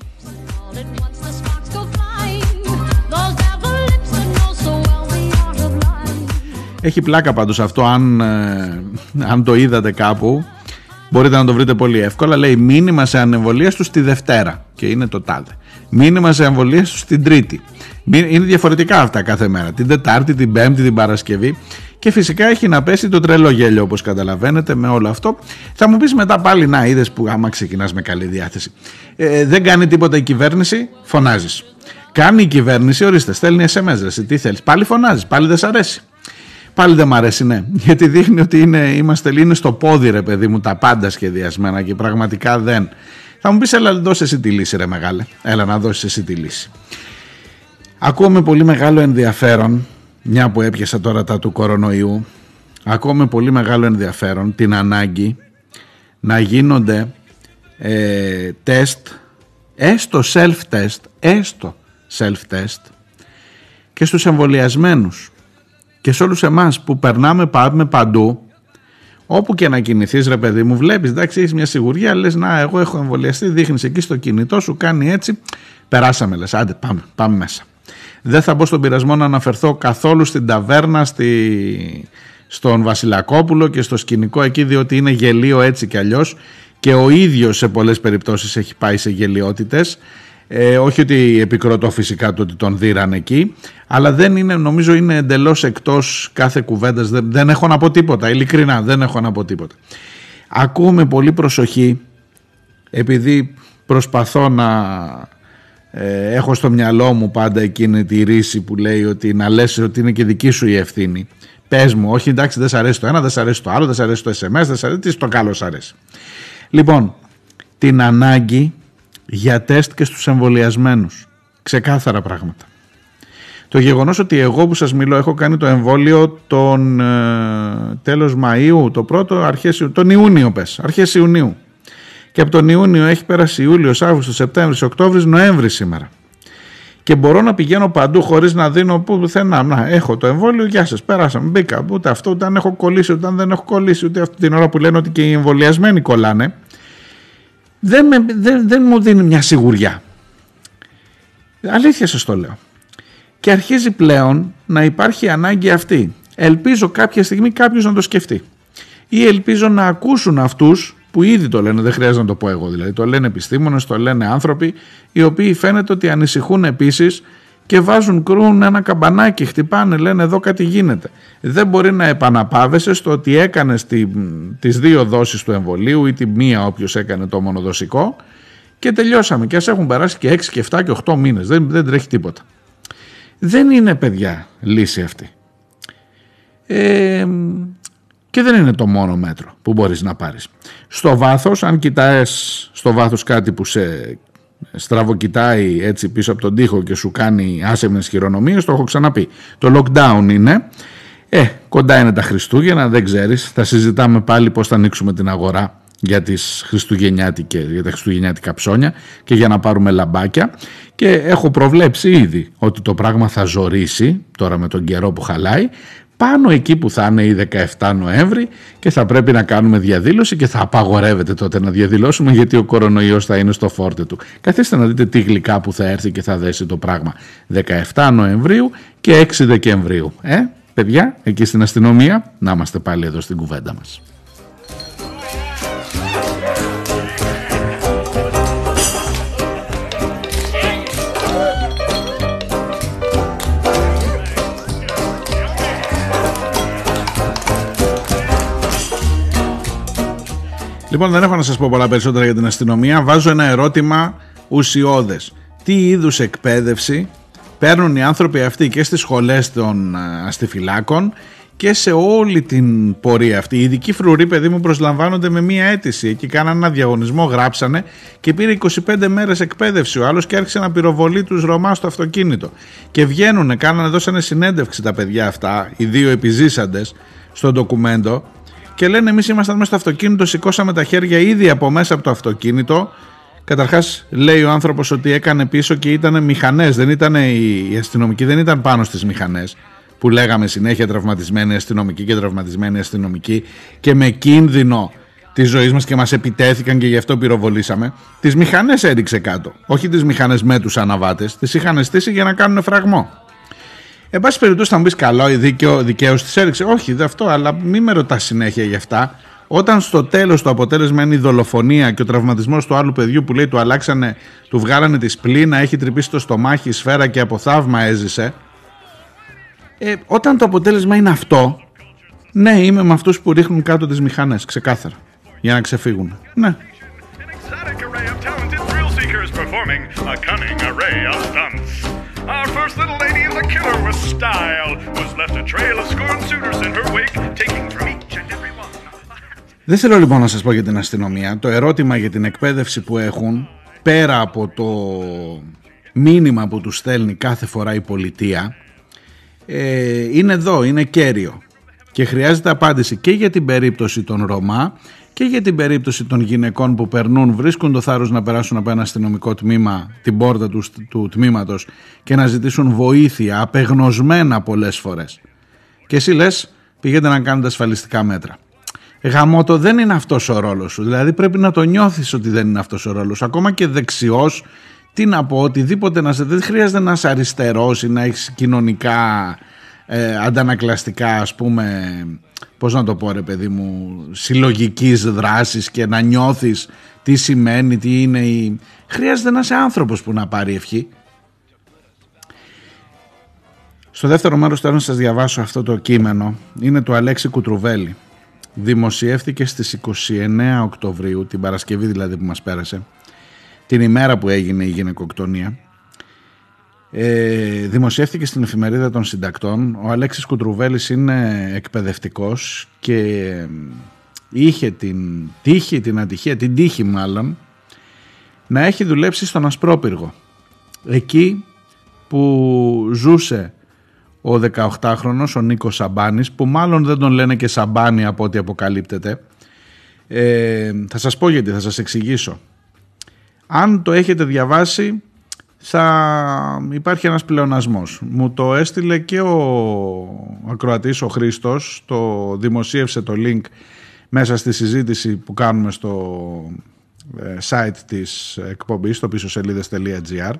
Speaker 1: Έχει πλάκα πάντως αυτό αν, ε, αν το είδατε κάπου Μπορείτε να το βρείτε πολύ εύκολα. Λέει μήνυμα σε ανεμβολία τους τη Δευτέρα και είναι το τάδε. Μήνυμα σε εμβολία τους την Τρίτη. Είναι διαφορετικά αυτά κάθε μέρα. Την Τετάρτη, την Πέμπτη, την Παρασκευή. Και φυσικά έχει να πέσει το τρελό γέλιο όπως καταλαβαίνετε με όλο αυτό. Θα μου πεις μετά πάλι να είδες που άμα ξεκινάς με καλή διάθεση. Ε, δεν κάνει τίποτα η κυβέρνηση, φωνάζεις. Κάνει η κυβέρνηση, ορίστε, στέλνει SMS, τι θέλεις. Πάλι φωνάζεις, πάλι δεν σ' αρέσει. Πάλι δεν μ' αρέσει, ναι. Γιατί δείχνει ότι είναι, είμαστε, είναι στο πόδι, ρε παιδί μου, τα πάντα σχεδιασμένα και πραγματικά δεν. Θα μου πεις, έλα, δώσε εσύ τη λύση, ρε μεγάλε. Έλα να δώσεις εσύ τη λύση. Ακούω με πολύ μεγάλο ενδιαφέρον, μια που έπιασα τώρα τα του κορονοϊού, ακούω με πολύ μεγάλο ενδιαφέρον την ανάγκη να γίνονται ε, τεστ, έστω self-test, έστω self-test και στους εμβολιασμένους και σε όλους εμάς που περνάμε πάμε παντού όπου και να κινηθείς ρε παιδί μου βλέπεις εντάξει έχεις μια σιγουριά λες να εγώ έχω εμβολιαστεί δείχνεις εκεί στο κινητό σου κάνει έτσι περάσαμε λες άντε πάμε, πάμε μέσα δεν θα μπω στον πειρασμό να αναφερθώ καθόλου στην ταβέρνα στη... στον Βασιλακόπουλο και στο σκηνικό εκεί διότι είναι γελίο έτσι κι αλλιώς και ο ίδιος σε πολλές περιπτώσεις έχει πάει σε γελιότητες ε, όχι ότι επικροτώ φυσικά το ότι τον δίραν εκεί, αλλά δεν είναι, νομίζω είναι εντελώς εκτός κάθε κουβέντας. Δεν, δεν έχω να πω τίποτα, ειλικρινά δεν έχω να πω τίποτα. Ακούω με πολύ προσοχή, επειδή προσπαθώ να ε, έχω στο μυαλό μου πάντα εκείνη τη ρίση που λέει ότι να λες ότι είναι και δική σου η ευθύνη. Πες μου, όχι εντάξει δεν σ' αρέσει το ένα, δεν σ' αρέσει το άλλο, δεν σ' αρέσει το SMS, δεν σ' αρέσει, τι στο καλό σ' αρέσει. Λοιπόν, την ανάγκη για τεστ και στους εμβολιασμένους. Ξεκάθαρα πράγματα. Το γεγονός ότι εγώ που σας μιλώ έχω κάνει το εμβόλιο τον ε, τέλος Μαΐου, το πρώτο, αρχές, τον Ιούνιο πες, αρχές Ιουνίου. Και από τον Ιούνιο έχει πέρασει Ιούλιος, Αύγουστος, Σεπτέμβρη, Οκτώβρη, Νοέμβρη σήμερα. Και μπορώ να πηγαίνω παντού χωρίς να δίνω πουθενά. Να, έχω το εμβόλιο, γεια σας, πέρασαμε, μπήκα. Ούτε αυτό, ούτε αν έχω κολλήσει, ούτε αν δεν έχω κολλήσει, ούτε αυτή την ώρα που λένε ότι και οι εμβολιασμένοι κολλάνε. Δεν, με, δεν, δεν μου δίνει μια σιγουριά. Αλήθεια σας το λέω. Και αρχίζει πλέον να υπάρχει ανάγκη αυτή. Ελπίζω κάποια στιγμή κάποιος να το σκεφτεί. Ή ελπίζω να ακούσουν αυτούς που ήδη το λένε, δεν χρειάζεται να το πω εγώ δηλαδή, το λένε επιστήμονες, το λένε άνθρωποι οι οποίοι φαίνεται ότι ανησυχούν επίσης και βάζουν κρούν ένα καμπανάκι, χτυπάνε, λένε εδώ κάτι γίνεται. Δεν μπορεί να επαναπάβεσαι στο ότι έκανες τις δύο δόσεις του εμβολίου ή τη μία όποιος έκανε το μονοδοσικό και τελειώσαμε και ας έχουν περάσει και 6 και 7 και 8 μήνες, δεν, δεν τρέχει τίποτα. Δεν είναι παιδιά λύση αυτή. Ε, και δεν είναι το μόνο μέτρο που μπορείς να πάρεις. Στο βάθος, αν κοιτάς στο βάθος κάτι που σε στραβοκοιτάει έτσι πίσω από τον τοίχο και σου κάνει άσεμνες χειρονομίες, το έχω ξαναπεί. Το lockdown είναι, ε, κοντά είναι τα Χριστούγεννα, δεν ξέρεις, θα συζητάμε πάλι πώς θα ανοίξουμε την αγορά για, τις χριστουγεννιάτικες, για τα χριστουγεννιάτικα ψώνια και για να πάρουμε λαμπάκια. Και έχω προβλέψει ήδη ότι το πράγμα θα ζορίσει τώρα με τον καιρό που χαλάει πάνω εκεί που θα είναι η 17 Νοέμβρη και θα πρέπει να κάνουμε διαδήλωση και θα απαγορεύεται τότε να διαδηλώσουμε γιατί ο κορονοϊός θα είναι στο φόρτε του. Καθίστε να δείτε τι γλυκά που θα έρθει και θα δέσει το πράγμα. 17 Νοεμβρίου και 6 Δεκεμβρίου. Ε, παιδιά, εκεί στην αστυνομία, να είμαστε πάλι εδώ στην κουβέντα μας. Λοιπόν, δεν έχω να σας πω πολλά περισσότερα για την αστυνομία. Βάζω ένα ερώτημα ουσιώδες. Τι είδους εκπαίδευση παίρνουν οι άνθρωποι αυτοί και στις σχολές των ε, αστιφυλάκων και σε όλη την πορεία αυτή; Οι ειδικοί φρουροί, παιδί μου, προσλαμβάνονται με μία αίτηση. Εκεί κάνανε ένα διαγωνισμό, γράψανε και πήρε 25 μέρες εκπαίδευση. Ο άλλος και άρχισε να πυροβολεί τους Ρωμά στο αυτοκίνητο. Και βγαίνουν, κάνανε, δώσανε συνέντευξη τα παιδιά αυτά, οι δύο επιζήσαντες, στο ντοκουμέντο και λένε εμείς ήμασταν μέσα στο αυτοκίνητο, σηκώσαμε τα χέρια ήδη από μέσα από το αυτοκίνητο. Καταρχάς, λέει ο άνθρωπος ότι έκανε πίσω και ήταν μηχανές. Δεν ήταν οι αστυνομικοί, δεν ήταν πάνω στις μηχανές που λέγαμε συνέχεια τραυματισμένοι αστυνομικοί και τραυματισμένοι αστυνομικοί και με κίνδυνο της ζωής μας και μας επιτέθηκαν και γι' αυτό πυροβολήσαμε. Τις μηχανές έριξε κάτω. Όχι τις μηχανές με τους αναβάτες. Τις είχαν στήσει για να κάνουν φραγμό. Εν πάση περιπτώσει, θα μου πεις καλό, η δίκαιο, δικαίω της έριξε. Όχι, δεν αυτό, αλλά μην με ρωτάς συνέχεια γι' αυτά. Όταν στο τέλος το αποτέλεσμα είναι η δολοφονία και ο τραυματισμός του άλλου παιδιού που λέει του αλλάξανε, του βγάλανε τη σπλήνα, έχει τρυπήσει το στομάχι, σφαίρα και από θαύμα έζησε. Ε, όταν το αποτέλεσμα είναι αυτό, ναι, είμαι με αυτούς που ρίχνουν κάτω τις μηχανές, ξεκάθαρα. Για να ξεφύγουν. Ναι. Our first little lady is a killer with style, who's left a trail of scorned suitors in her wake, taking from each and every one. Δεν θέλω λοιπόν να σας πω για την αστυνομία. Το ερώτημα για την εκπαίδευση που έχουν, πέρα από το μήνυμα που τους στέλνει κάθε φορά η πολιτεία, ε, είναι εδώ, είναι κέριο. Και χρειάζεται απάντηση και για την περίπτωση των Ρωμά και για την περίπτωση των γυναικών που περνούν, βρίσκουν το θάρρος να περάσουν από ένα αστυνομικό τμήμα, την πόρτα του, του τμήματος και να ζητήσουν βοήθεια, απεγνωσμένα πολλές φορές. Και εσύ λες, πηγαίνετε να κάνετε ασφαλιστικά μέτρα. Γαμώτο δεν είναι αυτός ο ρόλος σου, δηλαδή πρέπει να το νιώθεις ότι δεν είναι αυτός ο ρόλος. Ακόμα και δεξιός, τι να πω, οτιδήποτε να σε... Δεν χρειάζεται να είσαι αριστερός ή να έχεις κοινωνικά ε, αντανακλαστικά ας πούμε πώς να το πω ρε παιδί μου συλλογικής δράσης και να νιώθεις τι σημαίνει, τι είναι η... χρειάζεται να είσαι άνθρωπος που να πάρει ευχή. Στο δεύτερο μέρος θέλω να σας διαβάσω αυτό το κείμενο. Είναι του Αλέξη Κουτρουβέλη. Δημοσιεύτηκε στις 29 Οκτωβρίου την Παρασκευή δηλαδή που μας πέρασε την ημέρα που έγινε η γυναικοκτονία ε, δημοσιεύτηκε στην εφημερίδα των συντακτών. Ο Αλέξης Κουτρουβέλης είναι εκπαιδευτικός και είχε την τύχη, την ατυχία, την τύχη μάλλον, να έχει δουλέψει στον Ασπρόπυργο. Εκεί που ζούσε ο 18χρονος, ο Νίκος Σαμπάνης, που μάλλον δεν τον λένε και Σαμπάνη από ό,τι αποκαλύπτεται, Ε, θα σας πω γιατί, θα σας εξηγήσω. Αν το έχετε διαβάσει θα υπάρχει ένας πλεονασμός. Μου το έστειλε και ο ακροατής ο Χρήστος, το δημοσίευσε το link μέσα στη συζήτηση που κάνουμε στο ε, site της εκπομπής, στο πίσω σελίδες.gr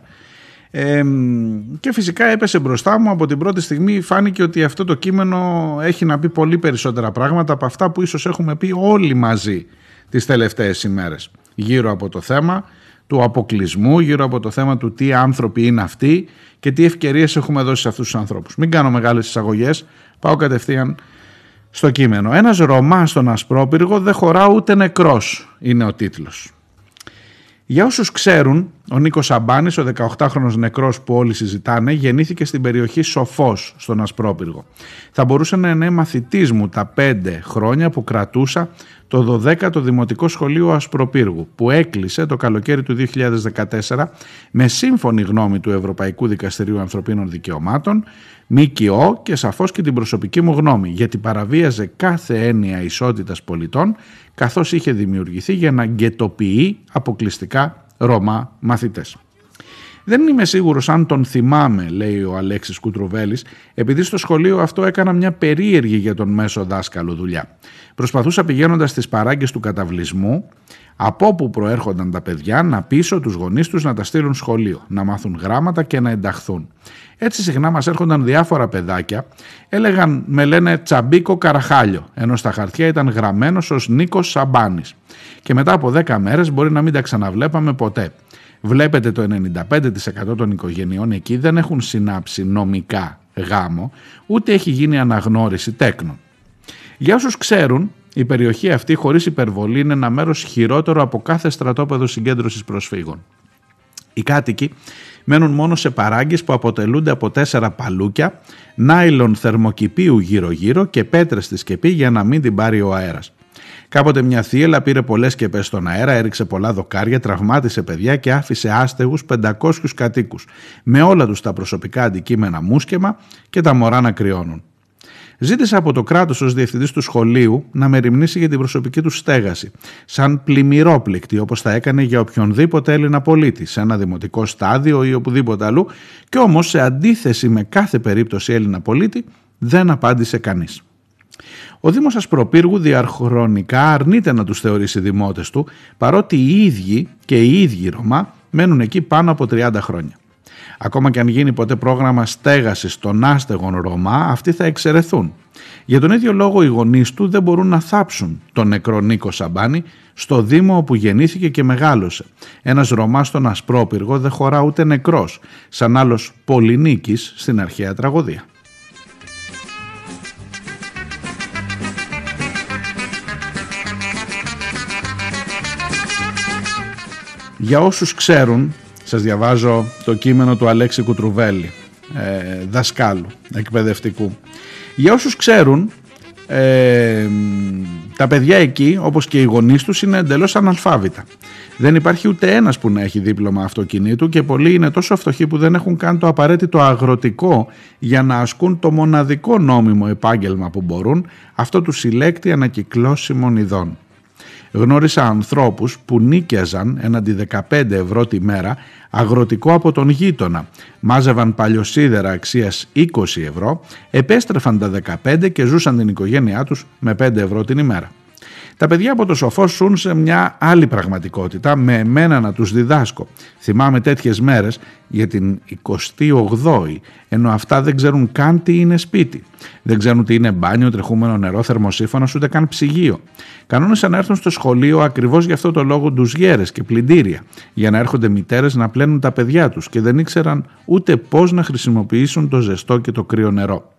Speaker 1: και φυσικά έπεσε μπροστά μου. Από την πρώτη στιγμή φάνηκε ότι αυτό το κείμενο έχει να πει πολύ περισσότερα πράγματα από αυτά που ίσως έχουμε πει όλοι μαζί τις τελευταίες ημέρες γύρω από το θέμα του αποκλεισμού, γύρω από το θέμα του τι άνθρωποι είναι αυτοί και τι ευκαιρίες έχουμε δώσει σε αυτούς τους ανθρώπους. Μην κάνω μεγάλες εισαγωγές, πάω κατευθείαν στο κείμενο. Ένας Ρωμά στον Ασπρόπυργο δεν χωρά ούτε νεκρός είναι ο τίτλος. Για όσους ξέρουν, ο Νίκος Αμπάνης, ο 18χρονος νεκρός που όλοι συζητάνε, γεννήθηκε στην περιοχή Σοφός, στον Ασπρόπυργο. Θα μπορούσε να είναι μαθητής μου τα πέντε χρόνια που κρατούσα το 12ο Δημοτικό Σχολείο Ασπροπύργου, που έκλεισε το καλοκαίρι του 2014 με σύμφωνη γνώμη του Ευρωπαϊκού Δικαστηρίου Ανθρωπίνων Δικαιωμάτων, ΜΚΟ και σαφώς και την προσωπική μου γνώμη, γιατί παραβίαζε κάθε έννοια ισότητας πολιτών καθώς είχε δημιουργηθεί για να γκαιτοποιεί αποκλειστικά Ρωμά μαθητές. Δεν είμαι σίγουρος αν τον θυμάμαι, λέει ο Αλέξης Κουτρουβέλης, επειδή στο σχολείο αυτό έκανα μια περίεργη για τον μέσο δάσκαλο δουλειά. Προσπαθούσα πηγαίνοντας στις παράγκες του καταβλισμού, από όπου προέρχονταν τα παιδιά, να πείσω τους γονείς τους να τα στείλουν σχολείο, να μάθουν γράμματα και να ενταχθούν. Έτσι συχνά μας έρχονταν διάφορα παιδάκια, έλεγαν με λένε Τσαμπίκο Καραχάλιο, ενώ στα χαρτιά ήταν γραμμένος ως Νίκος Σαμπάνης. Και μετά από 10 μέρες μπορεί να μην τα ξαναβλέπαμε ποτέ. Βλέπετε το 95% των οικογενειών εκεί δεν έχουν συνάψει νομικά γάμο, ούτε έχει γίνει αναγνώριση τέκνων. Για όσους ξέρουν, η περιοχή αυτή χωρίς υπερβολή είναι ένα μέρος χειρότερο από κάθε στρατόπεδο συγκέντρωσης προσφύγων. Οι κάτοικοι μένουν μόνο σε παράγκες που αποτελούνται από τέσσερα παλούκια, νάιλον θερμοκηπίου γύρω-γύρω και πέτρες στη σκεπή για να μην την πάρει ο αέρας. Κάποτε μια θύελα πήρε πολλές σκεπές στον αέρα, έριξε πολλά δοκάρια, τραυμάτισε παιδιά και άφησε άστεγους 500 κατοίκους, με όλα τους τα προσωπικά αντικείμενα μουσκεμα και τα μωρά να κρυώνουν. Ζήτησα από το κράτος ως διευθυντής του σχολείου να με ρημνήσει για την προσωπική του στέγαση, σαν πλημμυρόπληκτη όπως θα έκανε για οποιονδήποτε Έλληνα πολίτη, σε ένα δημοτικό στάδιο ή οπουδήποτε αλλού, και όμως σε αντίθεση με κάθε περίπτωση Έλληνα πολίτη δεν απάντησε κανείς. Ο Δήμος Ασπροπύργου διαχρονικά αρνείται να τους θεωρήσει δημότες του, παρότι οι ίδιοι και οι ίδιοι Ρωμά μένουν εκεί πάνω από 30 χρόνια. Ακόμα και αν γίνει ποτέ πρόγραμμα στέγασης των άστεγων Ρωμά, αυτοί θα εξαιρεθούν. Για τον ίδιο λόγο οι γονείς του δεν μπορούν να θάψουν τον νεκρό Νίκο Σαμπάνη στο Δήμο όπου γεννήθηκε και μεγάλωσε. Ένας Ρωμά στον Ασπρόπυργο δεν χωρά ούτε νεκρός, σαν άλλος Πολυνίκης στην αρχαία τραγωδία. Για όσους ξέρουν, σας διαβάζω το κείμενο του Αλέξη Κουτρουβέλη, ε, δασκάλου, εκπαιδευτικού. Για όσους ξέρουν, ε, τα παιδιά εκεί, όπως και οι γονείς τους, είναι εντελώς αναλφάβητα. Δεν υπάρχει ούτε ένας που να έχει δίπλωμα αυτοκινήτου και πολλοί είναι τόσο φτωχοί που δεν έχουν καν το απαραίτητο αγροτικό για να ασκούν το μοναδικό νόμιμο επάγγελμα που μπορούν, αυτό του συλλέκτη ανακυκλώσιμων ειδών. Γνώρισα ανθρώπους που νίκιαζαν έναντι 15 ευρώ τη μέρα αγροτικό από τον γείτονα. Μάζευαν παλιοσίδερα αξίας 20 ευρώ, επέστρεφαν τα 15 και ζούσαν την οικογένειά τους με 5 ευρώ την ημέρα. Τα παιδιά από το σοφό ζουν σε μια άλλη πραγματικότητα με εμένα να τους διδάσκω. Θυμάμαι τέτοιες μέρες για την 28η, ενώ αυτά δεν ξέρουν καν τι είναι σπίτι. Δεν ξέρουν τι είναι μπάνιο, τρεχούμενο νερό, θερμοσύφωνος, ούτε καν ψυγείο. Κανόνισαν να έρθουν στο σχολείο ακριβώς για αυτό το λόγο τους γέρες και πλυντήρια, για να έρχονται μητέρες να πλένουν τα παιδιά τους και δεν ήξεραν ούτε πώς να χρησιμοποιήσουν το ζεστό και το κρύο νερό.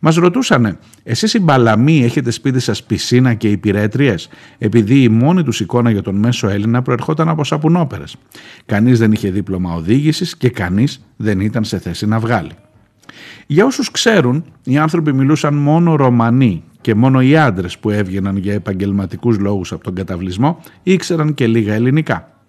Speaker 1: Μας ρωτούσανε, εσείς οι μπαλαμοί έχετε σπίτι σας πισίνα και υπηρέτριες, επειδή η μόνη τους εικόνα για τον μέσο Έλληνα προερχόταν από σαπουνόπερες. Κανείς δεν είχε δίπλωμα οδήγησης και κανείς δεν ήταν σε θέση να βγάλει. Για όσους ξέρουν, οι άνθρωποι μιλούσαν μόνο Ρωμανοί και μόνο οι άντρες που έβγαιναν για επαγγελματικούς λόγους από τον καταβλισμό ήξεραν και λίγα ελληνικά.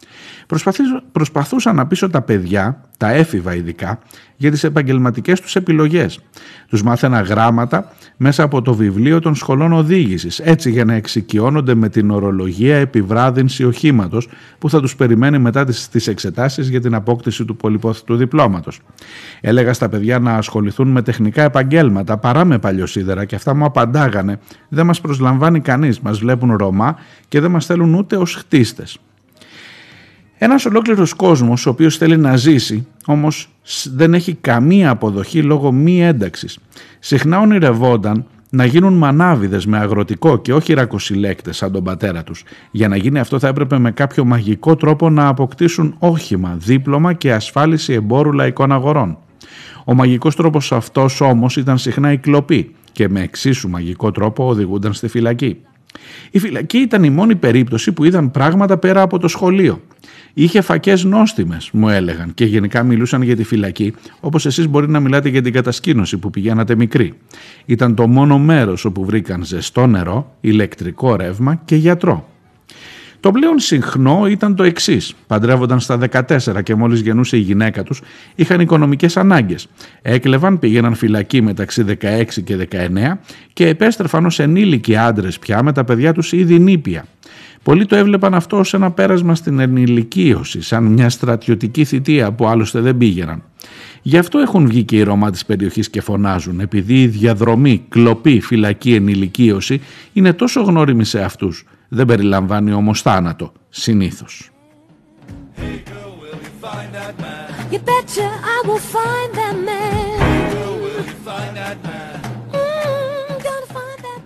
Speaker 1: Προσπαθούσα να πείσω τα παιδιά, τα έφηβα ειδικά, για τις επαγγελματικές τους επιλογές. Τους μάθαινα γράμματα μέσα από το βιβλίο των σχολών οδήγησης, έτσι για να εξοικειώνονται με την ορολογία επιβράδυνση οχήματος που θα τους περιμένει μετά τις, τις εξετάσεις για την απόκτηση του πολυπόθητου διπλώματος. Έλεγα στα παιδιά να ασχοληθούν με τεχνικά επαγγέλματα παρά με παλιοσίδερα και αυτά μου απαντάγανε «Δεν μας προσλαμβάνει κανείς, μας βλέπουν Ρωμά και δεν μας θέλουν ούτε ως χτίστες». Ένας ολόκληρος κόσμος, ο οποίος θέλει να ζήσει, όμως δεν έχει καμία αποδοχή λόγω μη ένταξης. Συχνά ονειρευόταν να γίνουν μανάβιδες με αγροτικό και όχι ρακοσυλέκτε σαν τον πατέρα τους. Για να γίνει αυτό θα έπρεπε με κάποιο μαγικό τρόπο να αποκτήσουν όχημα, δίπλωμα και ασφάλιση εμπόρου λαϊκών αγορών. Ο μαγικός τρόπος αυτός όμως ήταν συχνά η κλοπή και με εξίσου μαγικό τρόπο οδηγούνταν στη φυλακή. Η φυλακή ήταν η μόνη περίπτωση που είδαν πράγματα πέρα από το σχολείο. Είχε φακές νόστιμες, μου έλεγαν, και γενικά μιλούσαν για τη φυλακή, όπως εσείς μπορεί να μιλάτε για την κατασκήνωση που πηγαίνατε μικρή. Ήταν το μόνο μέρος όπου βρήκαν ζεστό νερό, ηλεκτρικό ρεύμα και γιατρό. Το πλέον συχνό ήταν το εξής. Παντρεύονταν στα 14 και μόλις γεννούσε η γυναίκα τους, είχαν οικονομικές ανάγκες. Έκλεβαν, πήγαιναν φυλακή μεταξύ 16 και 19 και επέστρεφαν ως ενήλικοι άντρες πια με τα παιδιά τους ήδη νήπια. Πολλοί το έβλεπαν αυτό ως ένα πέρασμα στην ενηλικίωση, σαν μια στρατιωτική θητεία που άλλωστε δεν πήγαιναν. Γι' αυτό έχουν βγει και οι Ρωμά της περιοχής και φωνάζουν, επειδή η διαδρομή, κλοπή, φυλακή, ενηλικίωση είναι τόσο γνώριμη σε αυτούς. Δεν περιλαμβάνει όμως θάνατο, συνήθως.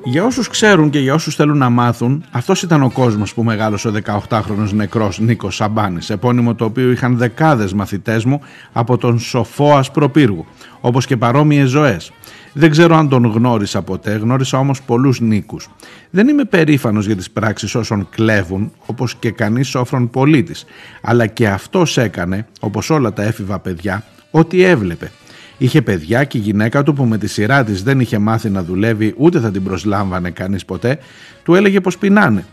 Speaker 1: Για όσους ξέρουν και για όσους θέλουν να μάθουν, αυτός ήταν ο κόσμος που μεγάλωσε ο 18χρονος νεκρός Νίκος Σαμπάνης, επώνυμο το οποίο είχαν δεκάδες μαθητές μου από τον σοφό Ασπροπύργου, όπως και παρόμοιες ζωές. Δεν ξέρω αν τον γνώρισα ποτέ, γνώρισα όμως πολλούς Νίκους. Δεν είμαι περήφανος για τις πράξεις όσων κλέβουν, όπως και κανείς σόφρον πολίτης, αλλά και αυτός έκανε, όπως όλα τα έφηβα παιδιά, ό,τι έβλεπε Είχε παιδιά και η γυναίκα του που με τη σειρά της δεν είχε μάθει να δουλεύει ούτε θα την προσλάμβανε κανείς ποτέ, του έλεγε πως πεινάνε.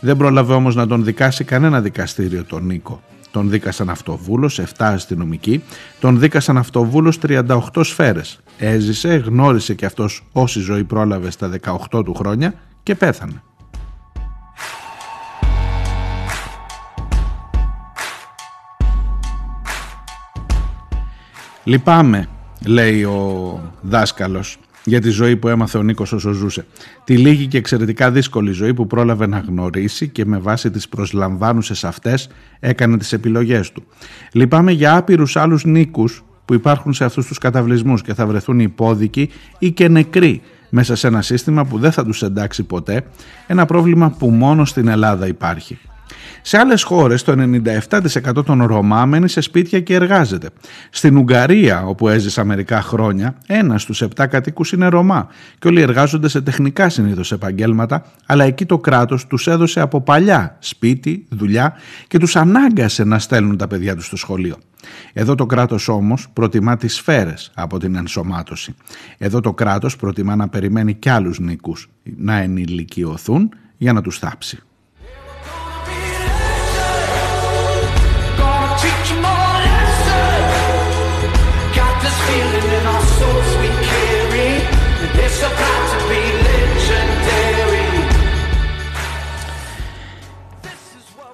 Speaker 1: Δεν πρόλαβε όμως να τον δικάσει κανένα δικαστήριο τον Νίκο. Τον δίκασαν αυτοβούλος, 7 αστυνομικοί, τον δίκασαν αυτοβούλος 38 σφαίρες. Έζησε, γνώρισε και αυτός όση ζωή πρόλαβε στα 18 του χρόνια και πέθανε. Λυπάμαι, λέει ο δάσκαλος, για τη ζωή που έμαθε ο Νίκος όσο ζούσε. Τη λίγη και εξαιρετικά δύσκολη ζωή που πρόλαβε να γνωρίσει και με βάση τις προσλαμβάνουσες αυτές έκανε τις επιλογές του. Λυπάμαι για άπειρους άλλους Νίκους που υπάρχουν σε αυτούς τους καταβλισμούς και θα βρεθούν υπόδικοι ή και νεκροί μέσα σε ένα σύστημα που δεν θα τους εντάξει ποτέ, ένα πρόβλημα που μόνο στην Ελλάδα υπάρχει. Σε άλλες χώρες το 97% των Ρωμά μένει σε σπίτια και εργάζεται. Στην Ουγγαρία, όπου έζησα μερικά χρόνια, ένας στους 7 κατοίκους είναι Ρωμά και όλοι εργάζονται σε τεχνικά συνήθως επαγγέλματα, αλλά εκεί το κράτος τους έδωσε από παλιά σπίτι, δουλειά και τους ανάγκασε να στέλνουν τα παιδιά τους στο σχολείο. Εδώ το κράτος όμως προτιμά τις σφαίρες από την ενσωμάτωση. Εδώ το κράτος προτιμά να περιμένει κι άλλους νίκους να ενηλικιωθούν για να τους θάψει.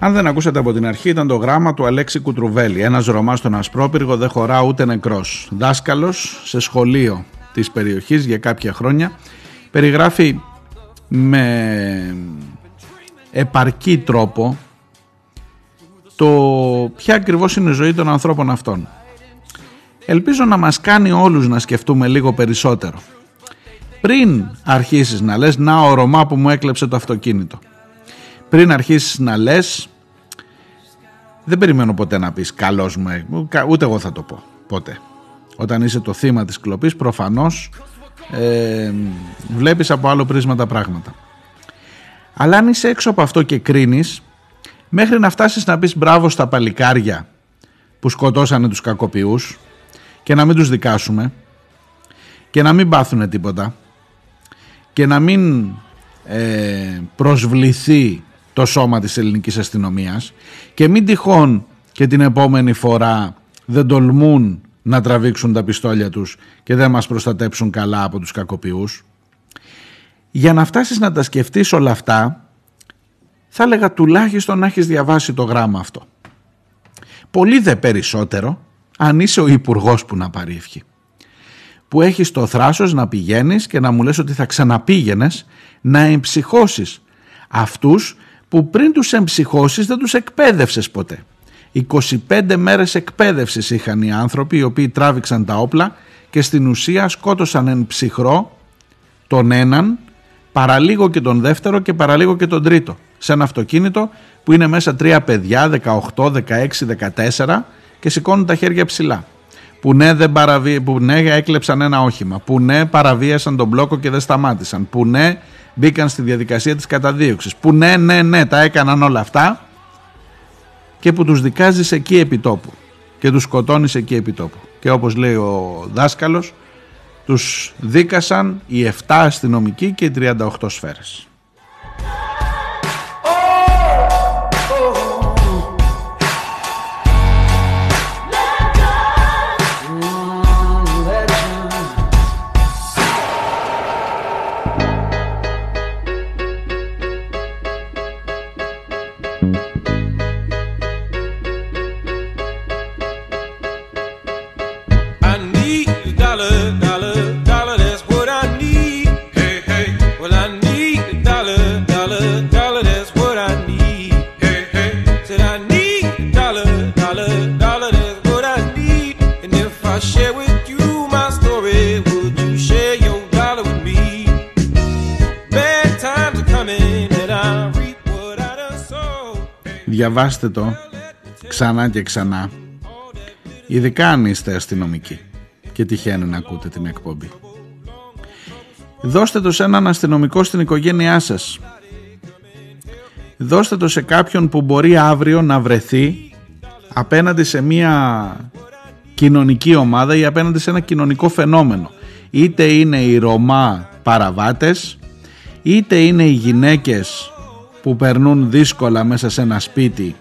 Speaker 1: Αν δεν ακούσατε από την αρχή, ήταν το γράμμα του Αλέξη Κουτρουβέλη. Ένας Ρωμάς στον Ασπρόπυργο δεν χωρά ούτε νεκρός. Δάσκαλος σε σχολείο της περιοχής για κάποια χρόνια. Περιγράφει με επαρκή τρόπο το ποια ακριβώς είναι η ζωή των ανθρώπων αυτών. Ελπίζω να μας κάνει όλους να σκεφτούμε λίγο περισσότερο. Πριν αρχίσεις να λες «Να ο Ρωμά που μου έκλεψε το αυτοκίνητο» πριν αρχίσεις να λες δεν περιμένω ποτέ να πεις καλός μου ούτε εγώ θα το πω ποτέ όταν είσαι το θύμα της κλοπής προφανώς ε, βλέπεις από άλλο πρίσμα τα πράγματα. Αλλά αν είσαι έξω από αυτό και κρίνεις μέχρι να φτάσεις να πεις μπράβο στα παλικάρια που σκοτώσανε τους κακοποιούς και να μην τους δικάσουμε και να μην πάθουν τίποτα και να μην ε, προσβληθεί το σώμα της ελληνικής αστυνομίας και μην τυχόν και την επόμενη φορά δεν τολμούν να τραβήξουν τα πιστόλια τους και δεν μας προστατέψουν καλά από τους κακοποιούς. Για να φτάσεις να τα σκεφτείς όλα αυτά θα έλεγα τουλάχιστον να έχεις διαβάσει το γράμμα αυτό. Πολύ δε περισσότερο αν είσαι ο υπουργός που να πάρει ευχή. Που έχεις το θράσος να πηγαίνεις και να μου λες ότι θα ξαναπήγαινες να εμψυχώσεις αυτούς που πριν τους εμψυχώσεις δεν τους εκπαίδευσες ποτέ. 25 μέρες εκπαίδευσης είχαν οι άνθρωποι οι οποίοι τράβηξαν τα όπλα και στην ουσία σκότωσαν εν ψυχρό τον έναν, παραλίγο και τον δεύτερο και παραλίγο και τον τρίτο. Σε ένα αυτοκίνητο που είναι μέσα τρία παιδιά, 18, 16, 14 και σηκώνουν τα χέρια ψηλά. Που ναι, δεν παραβί... που ναι έκλεψαν ένα όχημα, που ναι παραβίασαν τον μπλόκο και δεν σταμάτησαν, που ναι μπήκαν στη διαδικασία της καταδίωξης, που ναι, ναι, ναι, τα έκαναν όλα αυτά. Και που τους δικάζεις εκεί επιτόπου και τους σκοτώνεις εκεί επιτόπου. Και όπως λέει ο δάσκαλος, τους δίκασαν οι 7 αστυνομικοί και οι 38 σφαίρες. Διαβάστε το ξανά και ξανά. Ειδικά αν είστε αστυνομικοί και τυχαίνει να ακούτε την εκπομπή. Δώστε το σε έναν αστυνομικό στην οικογένειά σας. Δώστε το σε κάποιον που μπορεί αύριο να βρεθεί απέναντι σε μια κοινωνική ομάδα ή απέναντι σε ένα κοινωνικό φαινόμενο. Είτε είναι οι Ρωμά παραβάτες είτε είναι οι γυναίκες που περνούν δύσκολα μέσα σε ένα σπίτι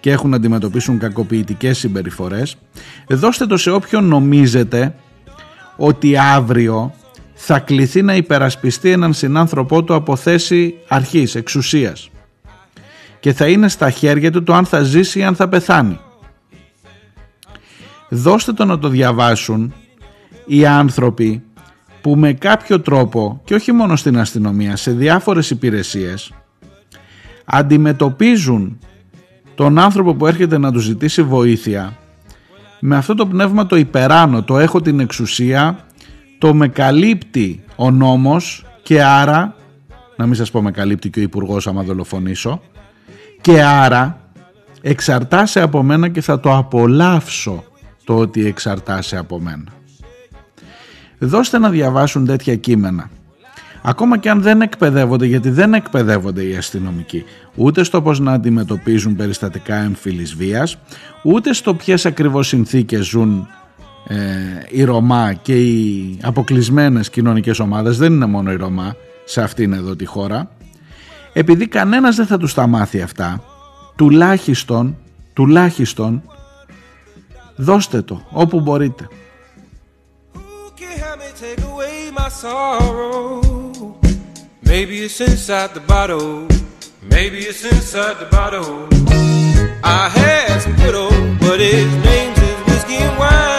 Speaker 1: και έχουν να αντιμετωπίσουν κακοποιητικές συμπεριφορές δώστε το σε όποιον νομίζετε ότι αύριο θα κληθεί να υπερασπιστεί έναν συνάνθρωπό του από θέση αρχής, εξουσίας και θα είναι στα χέρια του το αν θα ζήσει ή αν θα πεθάνει. Δώστε το να το διαβάσουν οι άνθρωποι που με κάποιο τρόπο και όχι μόνο στην αστυνομία, σε διάφορες υπηρεσίες αντιμετωπίζουν τον άνθρωπο που έρχεται να τους ζητήσει βοήθεια με αυτό το πνεύμα το υπεράνω, το έχω την εξουσία, το με καλύπτει ο νόμος και άρα, να μην σας πω με καλύπτει και ο υπουργός άμα δολοφονήσω, και άρα εξαρτάσαι από μένα και θα το απολαύσω το ότι εξαρτάσαι από μένα. Δώστε να διαβάσουν τέτοια κείμενα ακόμα και αν δεν εκπαιδεύονται, γιατί δεν εκπαιδεύονται οι αστυνομικοί, ούτε στο πώς να αντιμετωπίζουν περιστατικά εμφύλης βίας, ούτε στο ποιες ακριβώς συνθήκες ζουν ε, οι Ρωμά και οι αποκλεισμένες κοινωνικές ομάδες, δεν είναι μόνο οι Ρωμά σε αυτήν εδώ τη χώρα, επειδή κανένας δεν θα τους τα μάθει αυτά, τουλάχιστον, τουλάχιστον, δώστε το όπου μπορείτε. Maybe it's inside the bottle. Maybe it's inside the bottle. I had some good old, but his name's is whiskey and wine.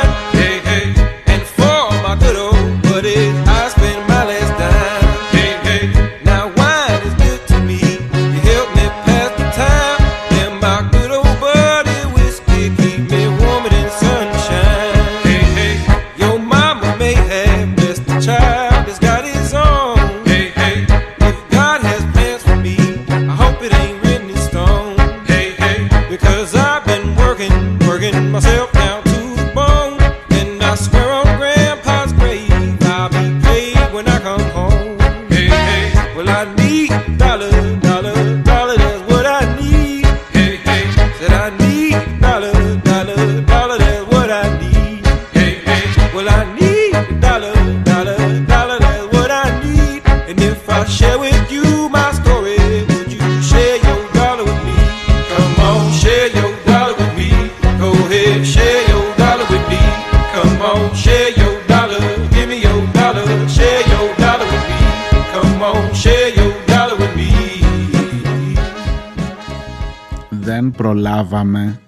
Speaker 2: Προλάβαμε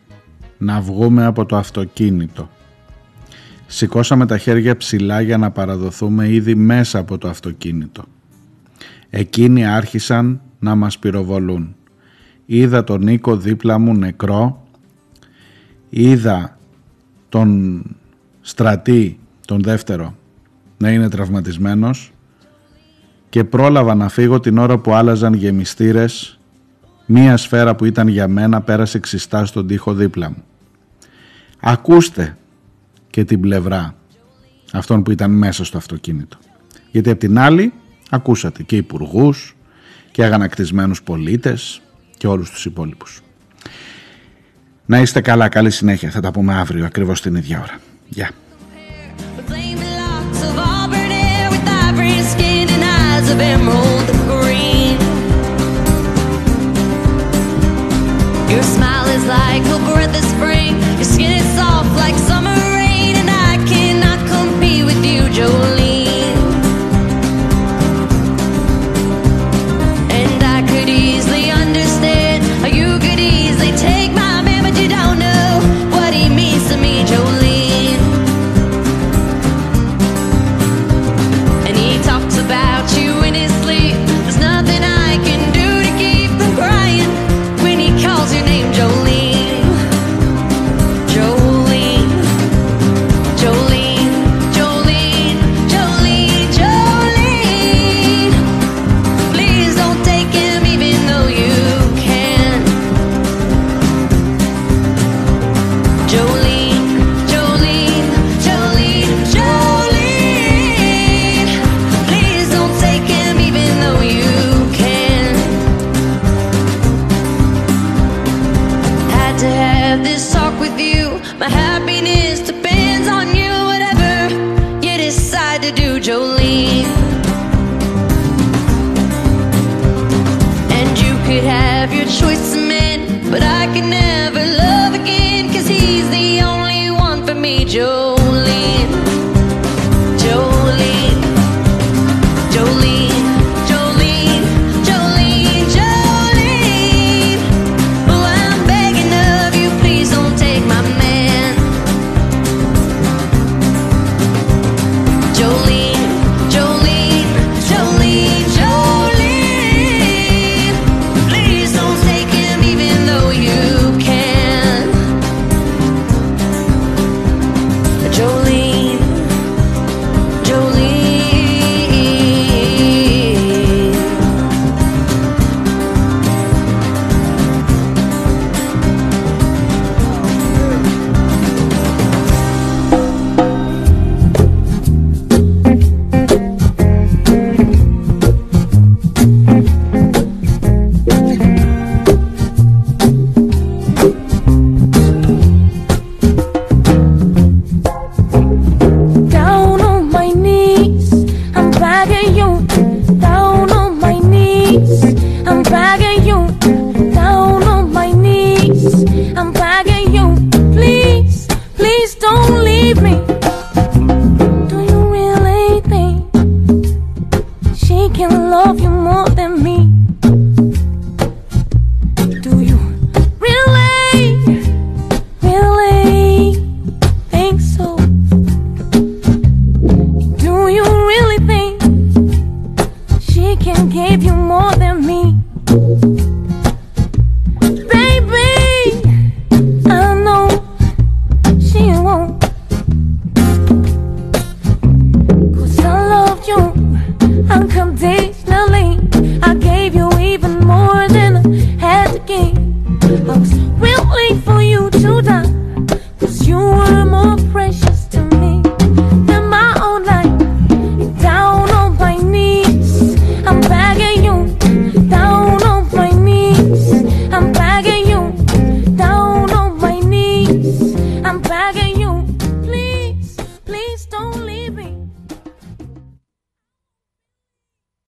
Speaker 2: να βγούμε από το αυτοκίνητο. Σηκώσαμε τα χέρια ψηλά για να παραδοθούμε ήδη μέσα από το αυτοκίνητο. Εκείνοι άρχισαν να μας πυροβολούν. Είδα τον Νίκο δίπλα μου νεκρό, είδα τον στρατή, τον δεύτερο, να είναι τραυματισμένος και πρόλαβα να φύγω την ώρα που άλλαζαν γεμιστήρες μία σφαίρα που ήταν για μένα πέρασε ξιστά στον τοίχο δίπλα μου. Ακούστε και την πλευρά αυτών που ήταν μέσα στο αυτοκίνητο. Γιατί από την άλλη ακούσατε και υπουργούς και αγανακτισμένους πολίτες και όλους τους υπόλοιπους. Να είστε καλά, καλή συνέχεια. Θα τα πούμε αύριο ακριβώς την ίδια ώρα. Γεια. Your smile is like a breath of spring. Your skin is soft like summer